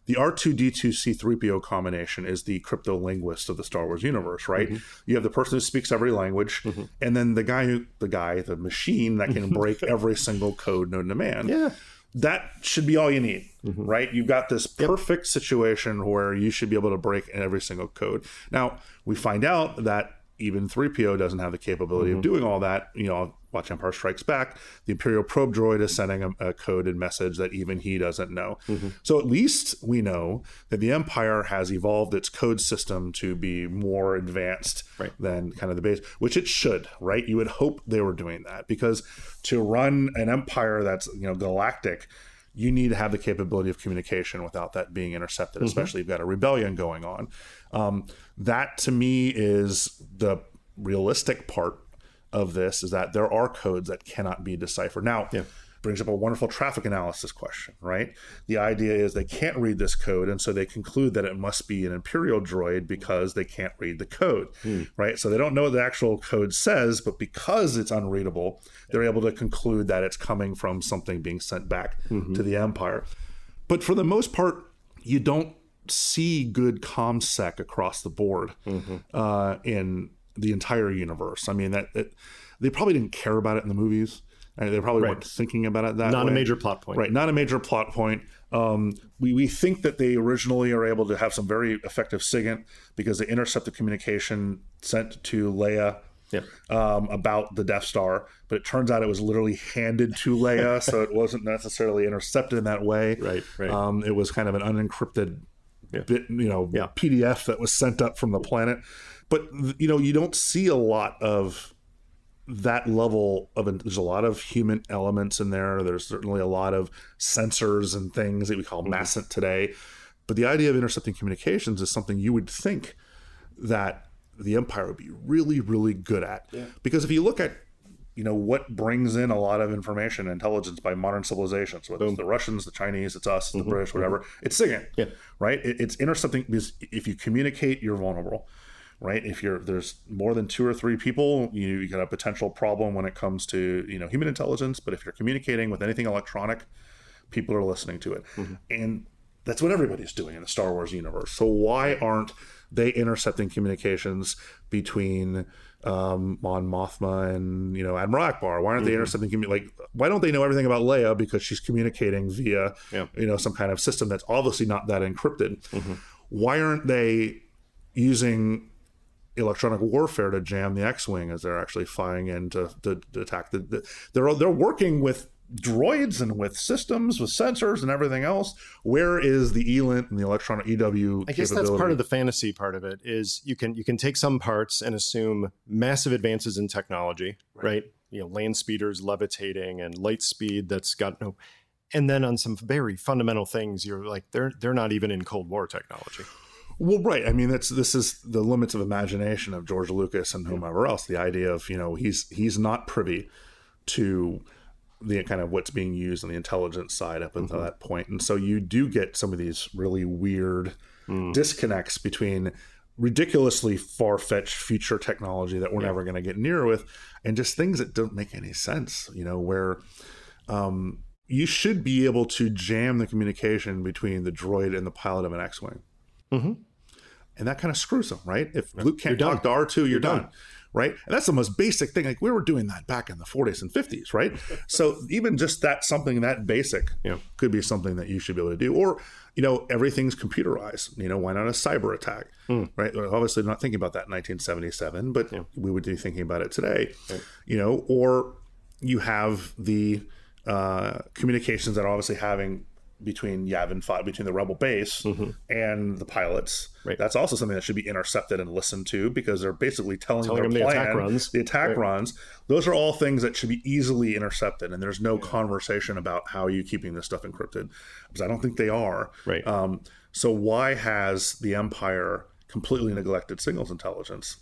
The R2D2 C3PO combination is the cryptolinguist of the Star Wars universe, right? Mm-hmm. You have the person who speaks every language, mm-hmm. and then the guy who, the guy, the machine that can break every single code known to man. Yeah. That should be all you need, mm-hmm. right? You've got this perfect situation where you should be able to break every single code. Now, we find out that even 3PO doesn't have the capability of mm-hmm. doing all that. You know, watch Empire Strikes Back. The Imperial probe droid is sending a, a coded message that even he doesn't know. So at least we know that the Empire has evolved its code system to be more advanced Right. than kind of the base, which it should, right? You would hope they were doing that because to run an empire that's you know galactic, you need to have the capability of communication without that being intercepted. Especially if you've got a rebellion going on. Um, that to me is the realistic part of this is that there are codes that cannot be deciphered. Now, brings up a wonderful traffic analysis question, right? The idea is they can't read this code, and so they conclude that it must be an Imperial droid because they can't read the code, hmm. right? So they don't know what the actual code says, but because it's unreadable, they're able to conclude that it's coming from something being sent back mm-hmm. to the Empire. But for the most part, you don't see good comsec across the board mm-hmm. uh, in the entire universe. I mean, that, that they probably didn't care about it in the movies. And they probably Right. weren't thinking about it that Not way. a major plot point. Right, not a major plot point. Um, we, we think that they originally are able to have some very effective SIGINT because they intercept the communication sent to Leia Yeah. um, about the Death Star, but it turns out it was literally handed to Leia, so it wasn't necessarily intercepted in that way. Right, right. Um, it was kind of an unencrypted bit, you know, Yeah. PDF that was sent up from the planet. But you know, you don't see a lot of that level of there's a lot of human elements in there. There's certainly a lot of sensors and things that we call mm-hmm. MASINT today. But the idea of intercepting communications is something you would think that the empire would be really, really good at. Because if you look at you know what brings in a lot of information and intelligence by modern civilizations whether it's the russians the chinese it's us the mm-hmm. british mm-hmm. whatever it's SIGINT Yeah. right it, it's intercepting because if you communicate you're vulnerable right if you're there's more than two or three people you, you got a potential problem when it comes to you know human intelligence but if you're communicating with anything electronic people are listening to it mm-hmm. and that's what everybody's doing in the star wars universe so why aren't they intercepting communications between um, Mon Mothma and you know Admiral Ackbar? Why aren't they mm-hmm. intercepting commu- like? Why don't they know everything about Leia because she's communicating via Yeah. you know some kind of system that's obviously not that encrypted? Mm-hmm. Why aren't they using electronic warfare to jam the X-wing as they're actually flying in to, to, to attack the, the? They're they're working with droids and with systems with sensors and everything else. Where is the ELINT and the electronic EW? I guess that's part of the fantasy part of it is you can you can take some parts and assume massive advances in technology, right? You know, land speeders levitating and light speed that's got no and then on some very fundamental things you're like they're they're not even in Cold War technology. Well, right. I mean, that's this is the limits of imagination of George Lucas and whomever else. The idea of you know he's he's not privy to the kind of what's being used on the intelligence side up until mm-hmm. that point, and so you do get some of these really weird mm. disconnects between ridiculously far-fetched future technology that we're never going to get near with and just things that don't make any sense you know where um, you should be able to jam the communication between the droid and the pilot of an x-wing mm-hmm. And that kind of screws them, right? If Luke can't You're talk to. R2, you're, done. done. Right. And that's the most basic thing. Like we were doing that back in the 40s and 50s, right? so even just that something that basic Yeah. could be something that you should be able to do. Or, you know, everything's computerized. You know, why not a cyber attack? Right. We're obviously not thinking about that in 1977, but we would be thinking about it today. You know, or you have the uh, communications that are obviously having between Yavin 5, between the rebel base and the pilots. Right. That's also something that should be intercepted and listened to because they're basically telling, Telling their them the plan, attack runs. The attack runs. Those are all things that should be easily intercepted, and there's no conversation about how are you keeping this stuff encrypted because I don't think they are. Right. Um, so why has the Empire completely neglected signals intelligence?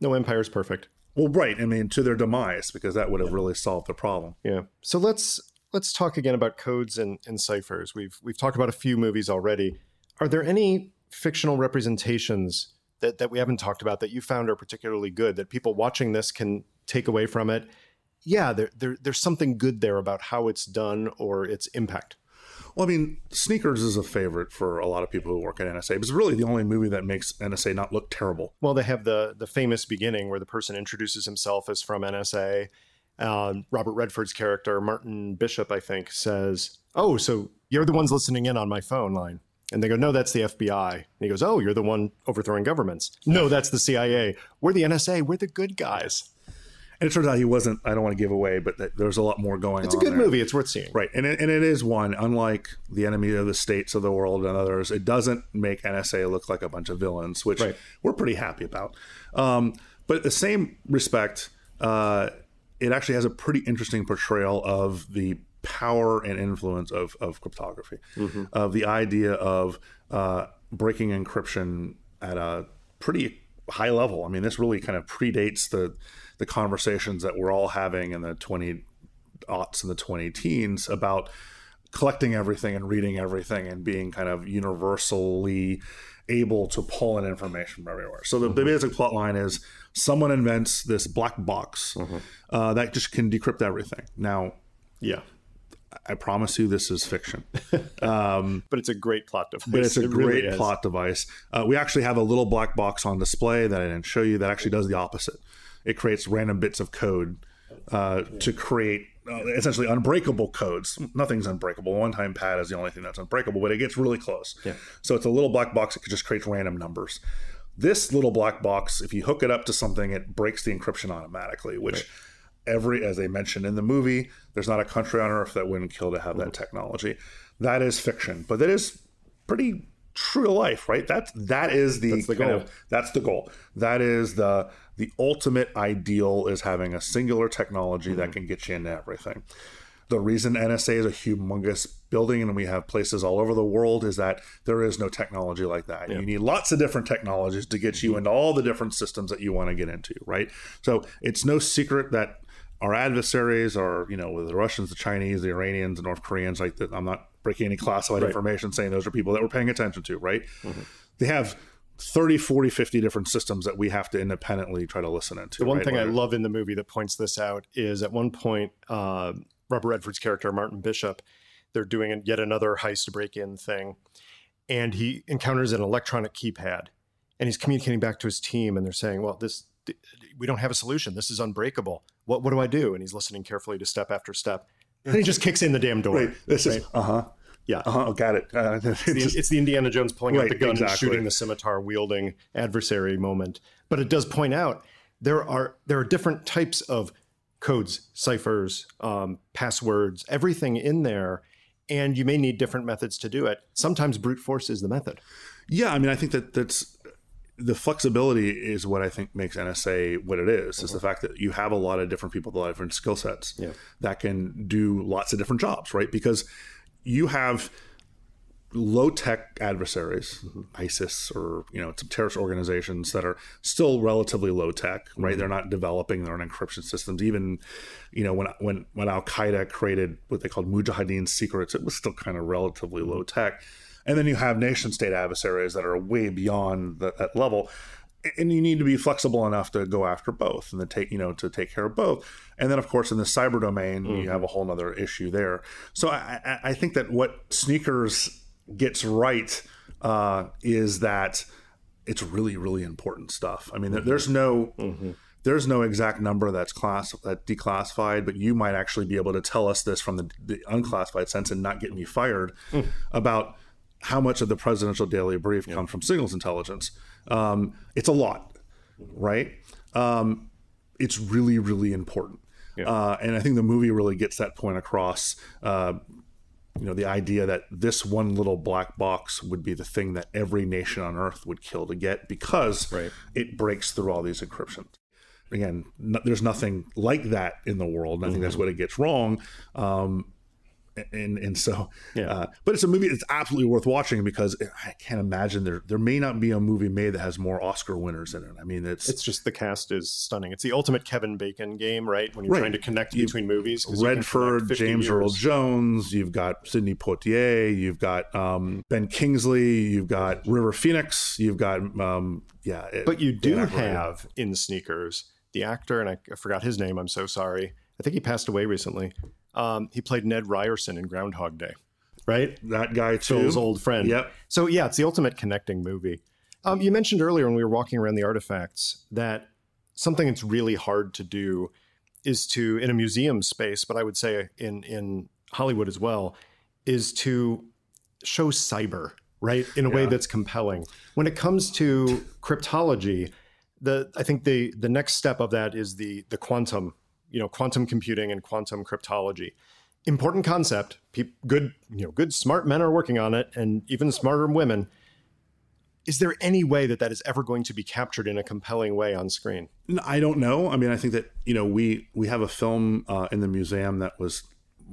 No empire's perfect. Well, right. I mean, to their demise, because that would have really solved the problem. Yeah. So let's let's talk again about codes and, and ciphers. We've we've talked about a few movies already. Are there any fictional representations that, that we haven't talked about that you found are particularly good that people watching this can take away from it? Yeah, there, there there's something good there about how it's done or its impact. Well, I mean, Sneakers is a favorite for a lot of people who work at NSA. It's really the only movie that makes NSA not look terrible. Well, they have the the famous beginning where the person introduces himself as from NSA. Um, Robert Redford's character, Martin Bishop, I think, says, "Oh, so you're the ones listening in on my phone line." And they go, "No, that's the FBI." And he goes, "Oh, you're the one overthrowing governments." No, that's the CIA. We're the NSA. We're the good guys. And it turns out he wasn't. I don't want to give away, but that there's a lot more going on. It's a good there. movie. It's worth seeing. Right, and it, and it is one. Unlike the enemy of the states of the world and others, it doesn't make NSA look like a bunch of villains, which Right. we're pretty happy about. Um, but the same respect, uh, it actually has a pretty interesting portrayal of the power and influence of, of cryptography, of the idea of uh, breaking encryption at a pretty high level. I mean, this really kind of predates the the conversations that we're all having in the 20 aughts and the 20 teens about collecting everything and reading everything and being kind of universally able to pull in information from everywhere. So the, the basic plot line is someone invents this black box uh, that just can decrypt everything. Now, Yeah, I promise you this is fiction. but it's a great plot device. but it's a It great is. plot device. Uh, we actually have a little black box on display that I didn't show you that actually does the opposite. It creates random bits of code uh, to create uh, essentially unbreakable codes. Nothing's unbreakable. One time pad is the only thing that's unbreakable, but it gets really close. Yeah. So it's a little black box that just creates random numbers. This little black box, if you hook it up to something, it breaks the encryption automatically, which right. every, as they mentioned in the movie, there's not a country on earth that wouldn't kill to have mm-hmm. that technology. That is fiction, but that is pretty true to life, right? That's that is the, that's the goal. Of, that's the goal. That is the the ultimate ideal is having a singular technology mm-hmm. that can get you into everything. The reason NSA is a humongous building and we have places all over the world is that there is no technology like that. Yeah. You need lots of different technologies to get you mm-hmm. into all the different systems that you want to get into, right? So it's no secret that our adversaries are, you know, the Russians, the Chinese, the Iranians, the North Koreans, like that. I'm not breaking any classified right. information saying those are people that we're paying attention to, right? Mm-hmm. They have 30, 40, 50 different systems that we have to independently try to listen into. The one right? thing I love in the movie that points this out is at one point, uh, Robert Redford's character, Martin Bishop, they're doing yet another heist break in thing. And he encounters an electronic keypad and he's communicating back to his team and they're saying, well, this, we don't have a solution. This is unbreakable. What, what do I do? And he's listening carefully to step after step. And he just kicks in the damn door. Right. This right? is, uh huh. Yeah. Uh-huh, got it. Uh, it's, the, it's, the, Indiana Jones pulling right, out the gun exactly. and shooting the scimitar wielding adversary moment. But it does point out there are there are different types of codes, ciphers, um, passwords, everything in there, and you may need different methods to do it. Sometimes brute force is the method. Yeah, I mean, I think that that's the flexibility is what I think makes NSA what it is, mm-hmm. is the fact that you have a lot of different people with a lot of different skill sets yeah. that can do lots of different jobs, right? Because you have low tech adversaries, mm-hmm. ISIS or you know some terrorist organizations that are still relatively low tech, right? Mm-hmm. They're not developing their own encryption systems. Even you know when when when Al Qaeda created what they called Mujahideen secrets, it was still kind of relatively low tech. And then you have nation state adversaries that are way beyond the, that level and you need to be flexible enough to go after both and to take you know to take care of both and then of course in the cyber domain mm-hmm. you have a whole other issue there so I, I, think that what sneakers gets right uh, is that it's really really important stuff i mean mm-hmm. there's no mm-hmm. there's no exact number that's class that declassified but you might actually be able to tell us this from the, the unclassified sense and not get me fired mm. about how much of the presidential daily brief yeah. comes from signals intelligence um, it's a lot, right? Um, it's really, really important. Yeah. Uh, and I think the movie really gets that point across. Uh, you know, the idea that this one little black box would be the thing that every nation on earth would kill to get because right. it breaks through all these encryptions. Again, no, there's nothing like that in the world. And I think mm-hmm. that's what it gets wrong. Um, and and so yeah. uh, but it's a movie that's absolutely worth watching because i can't imagine there there may not be a movie made that has more oscar winners in it. I mean it's it's just the cast is stunning. It's the ultimate kevin bacon game right? When you're right. trying to connect you, between movies redford james years. earl jones you've got sidney poitier you've got um, ben kingsley you've got river phoenix you've got um, yeah it, but you do have in sneakers the actor and I, I forgot his name i'm so sorry. I think he passed away recently um, he played Ned Ryerson in Groundhog Day, right? That guy too. Phil's old friend. Yep. So yeah, it's the ultimate connecting movie. Um, you mentioned earlier when we were walking around the artifacts that something that's really hard to do is to in a museum space, but I would say in in Hollywood as well, is to show cyber right in a yeah. way that's compelling. When it comes to cryptology, the I think the the next step of that is the the quantum you know quantum computing and quantum cryptology. Important concept. Pe- good you know good smart men are working on it and even smarter women. Is there any way that that is ever going to be captured in a compelling way on screen? I don't know. I mean i think that you know we we have a film uh, in the museum that was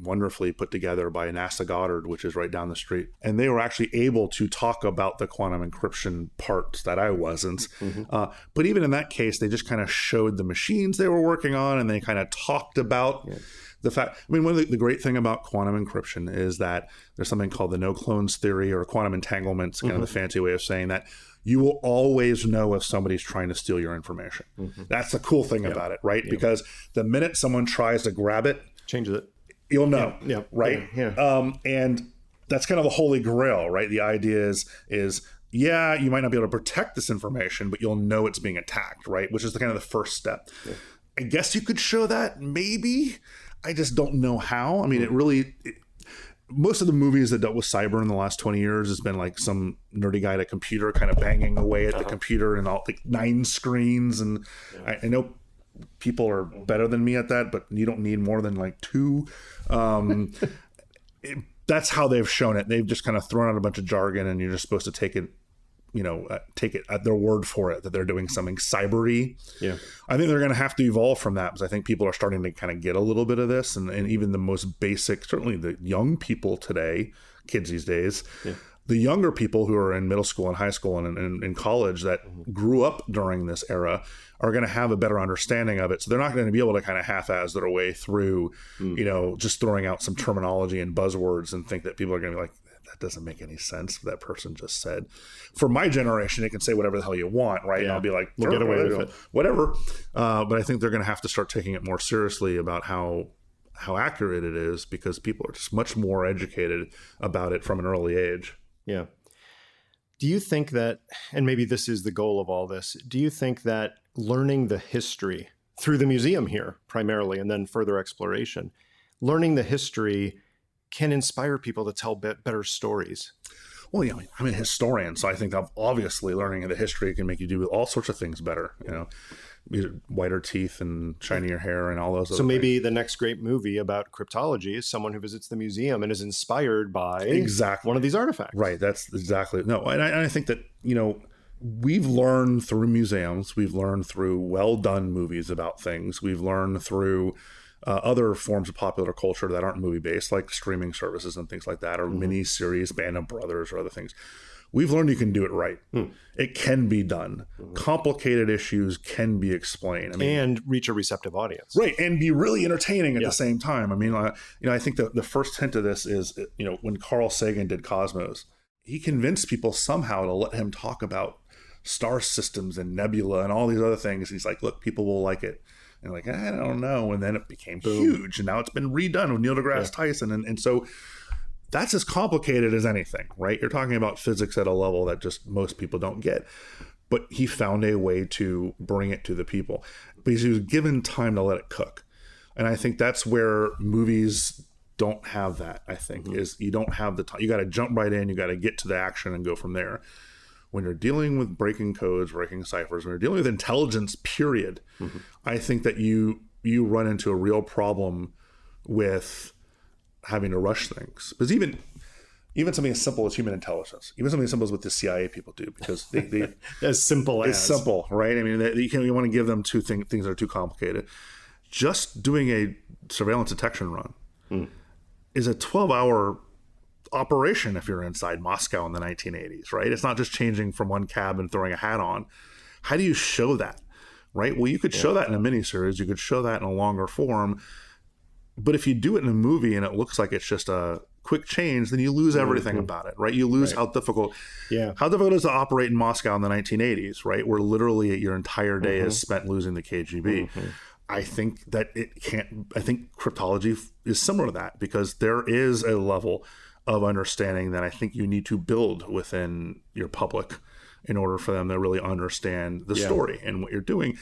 wonderfully put together by NASA Goddard, which is right down the street. And they were actually able to talk about the quantum encryption parts that I wasn't. Mm-hmm. Uh, but even in that case, they just kind of showed the machines they were working on and they kind of talked about. Yeah. The fact, I mean, one of the, the, great thing about quantum encryption is that there's something called the no clones theory or quantum entanglement. It's kind mm-hmm. of the fancy way of saying that you will always know if somebody's trying to steal your information. Mm-hmm. That's the cool thing about it, right? Because the minute someone tries to grab it, changes it you'll know. Yeah. yeah right. Yeah. Um, and that's kind of the holy grail, right? The idea is is yeah, you might not be able to protect this information, but you'll know it's being attacked, right? Which is the kind of the first step. Yeah. I guess you could show that, maybe. I just don't know how. I mean, it really. It, most of the movies that dealt with cyber in the last 20 years has been like some nerdy guy at a computer kind of banging away at the Uh-huh. computer and all like nine screens and I, I know people are better than me at that but you don't need more than like two. Um it- that's how they've shown it. They've just kind of thrown out a bunch of jargon and you're just supposed to take it you know uh, take it at their word for it that they're doing something cybery. Yeah. I think they're going to have to evolve from that because I think people are starting to kind of get a little bit of this, and, and even the most basic, certainly the young people today, kids these days, the younger people who are in middle school and high school and in, in college that grew up during this era are going to have a better understanding of it. So they're not going to be able to kind of half-ass their way through, you know, just throwing out some terminology and buzzwords and think that people are going to be like, that doesn't make any sense. That person just said. For my generation, it can say whatever the hell you want, right? And I'll be like, We'll get away with it. whatever. Uh, but I think they're going to have to start taking it more seriously about how how accurate it is because people are just much more educated about it from an early age. Yeah. Do you think that, and maybe this is the goal of all this, do you think that learning the history through the museum here primarily and then further exploration, learning the history can inspire people to tell be- better stories? Well, yeah, I'm a historian, so I think that obviously learning the history can make you do all sorts of things better. You know, whiter teeth and shinier hair and all those. So maybe the next great movie about cryptology is someone who visits the museum and is inspired by Exactly. one of these artifacts. Right. That's exactly no. And I, and I think that you know we've learned through museums, we've learned through well done movies about things, we've learned through uh, other forms of popular culture that aren't movie based, like streaming services and things like that, or mini series, Band of Brothers, or other things. We've learned you can do it right. It can be done. Complicated issues can be explained. I mean, And reach a receptive audience. right and be really entertaining at Yeah. the same time i mean uh, you know i think the, the first hint of this is you know when carl sagan did cosmos he convinced people somehow to let him talk about star systems and nebula and all these other things he's like look people will like it and like i don't know and then it became huge and now it's been redone with neil degrasse tyson and, and so that's as complicated as anything right? You're talking about physics at a level that just most people don't get. But he found a way to bring it to the people. Because he was given time to let it cook. And i think that's where movies don't have that i think mm-hmm. is you don't have the time you got to jump right in you got to get to the action and go from there. When you're dealing with breaking codes breaking ciphers when you're dealing with intelligence period mm-hmm. i think that you you run into a real problem with having to rush things because even even something as simple as human intelligence even something as simple as what the cia people do because they, they As simple as it's simple, right? I mean, you, can, you want to give them two thing, things that are too complicated. Just doing a surveillance detection run hmm. is a 12 hour operation if you're inside Moscow in the 1980s, right? It's not just changing from one cab and throwing a hat on. How do you show that, right? Well, you could show that in a miniseries, you could show that in a longer form. But if you do it in a movie and it looks like it's just a quick change, then you lose everything mm-hmm. about it, right? You lose how difficult Yeah. how difficult it is to operate in Moscow in the 1980s, right? Where literally your entire day is mm-hmm. spent losing the KGB. Mm-hmm. I think that it can't. I think cryptology is similar to that because there is a level of understanding that I think you need to build within your public in order for them to really understand the story and what you're doing.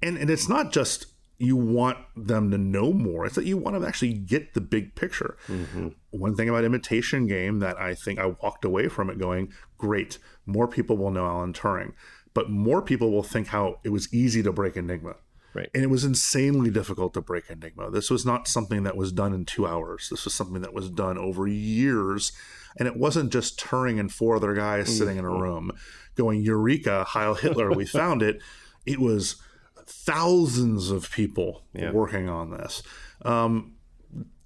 And and it's not just you want them to know more; it's that you want them to actually get the big picture. Mm-hmm. One thing about Imitation Game that I think I walked away from it going, great, more people will know Alan Turing, but more people will think how it was easy to break Enigma. Right. And it was insanely difficult to break Enigma. This was not something that was done in two hours. This was something that was done over years. And it wasn't just Turing and four other guys sitting in a mm-hmm. room going, Eureka, Heil Hitler, we found it. It was thousands of people working on this. Um,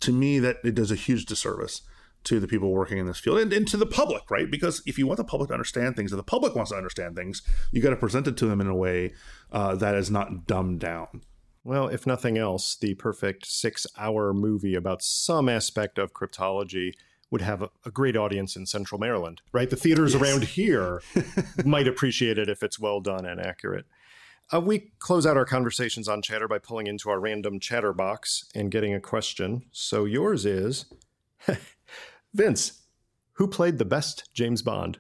to me, that it does a huge disservice to the people working in this field and, and to the public, right? Because if you want the public to understand things, if the public wants to understand things, you got to present it to them in a way uh, that is not dumbed down. Well, if nothing else, the perfect six hour movie about some aspect of cryptology would have a, a great audience in central Maryland, right? The theaters around here might appreciate it if it's well done and accurate. Uh, we close out our conversations on chatter by pulling into our random chatter box and getting a question. So yours is Vince, who played the best James Bond?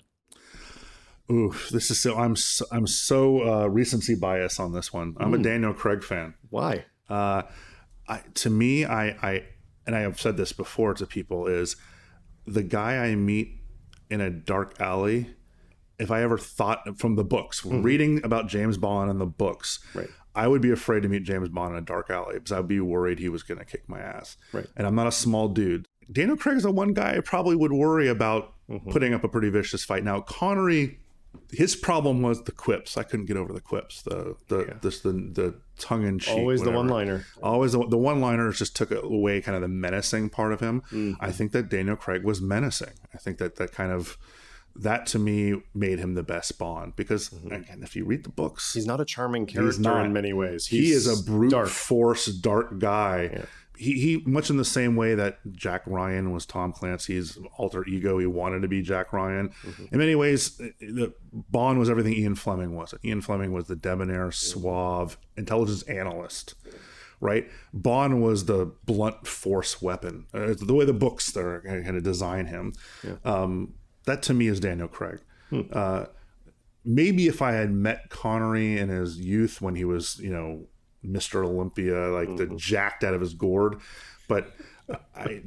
Ooh, this is so. I'm so, I'm so uh, recency bias on this one. I'm a Daniel Craig fan. Why? Uh, I, to me, I, I, and I have said this before to people is the guy I meet in a dark alley. If I ever thought from the books, reading about James Bond in the books, Right. I would be afraid to meet James Bond in a dark alley because I'd be worried he was going to kick my ass. Right. And I'm not a small dude. Daniel Craig's the one guy I probably would worry about Mm-hmm. putting up a pretty vicious fight. Now Connery, his problem was the quips. I couldn't get over the quips. The the this the the tongue in cheek. Always the one-liner. Always the, the one liners just took away kind of the menacing part of him. Mm-hmm. I think that Daniel Craig was menacing. I think that that kind of that to me made him the best Bond because again, if you read the books, Mm-hmm. He's not a charming He's character not. in many ways. he is a brute dark. force, dark guy. He, he much in the same way that Jack Ryan was Tom Clancy's alter ego. He wanted to be Jack Ryan. Mm-hmm. In many ways, the Bond was everything Ian Fleming was. Ian Fleming was the debonair, suave, intelligence analyst. Right, Bond was the blunt force weapon. Uh, the way the books are kind of design him. Um, that to me is Daniel Craig. Uh, maybe if I had met Connery in his youth when he was, you know, Mr. Olympia, like the jacked out of his gourd, but I,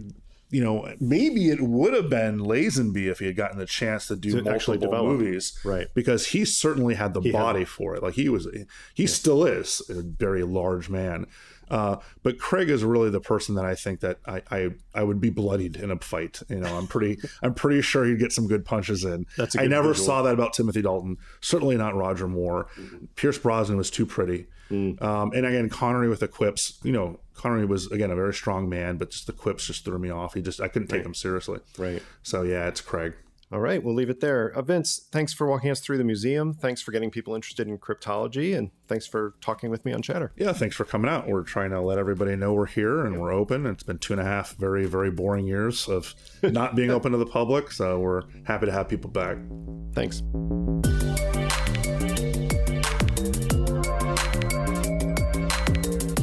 you know, maybe it would have been Lazenby if he had gotten the chance to do To actually multiple develop. movies, Right. Because he certainly had the had body for it. Like he was, he still is a very large man. Uh, but Craig is really the person that I think that I, I I would be bloodied in a fight. You know, I'm pretty I'm pretty sure he'd get some good punches in. That's a I never visual. saw that about Timothy Dalton. Certainly not Roger Moore. Pierce Brosnan was too pretty. Um, and again, Connery with the quips. You know, Connery was again a very strong man, but just the quips just threw me off. He just I couldn't take him seriously. Right. So yeah, it's Craig. All right, we'll leave it there. Uh, Vince, thanks for walking us through the museum. Thanks for getting people interested in cryptology, and thanks for talking with me on Chatter. Yeah, thanks for coming out. We're trying to let everybody know we're here and we're open. It's been two and a half very, very boring years of not being open to the public. So we're happy to have people back. Thanks.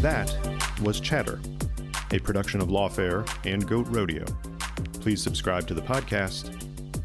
That was Chatter, a production of Lawfare and Goat Rodeo. Please subscribe to the podcast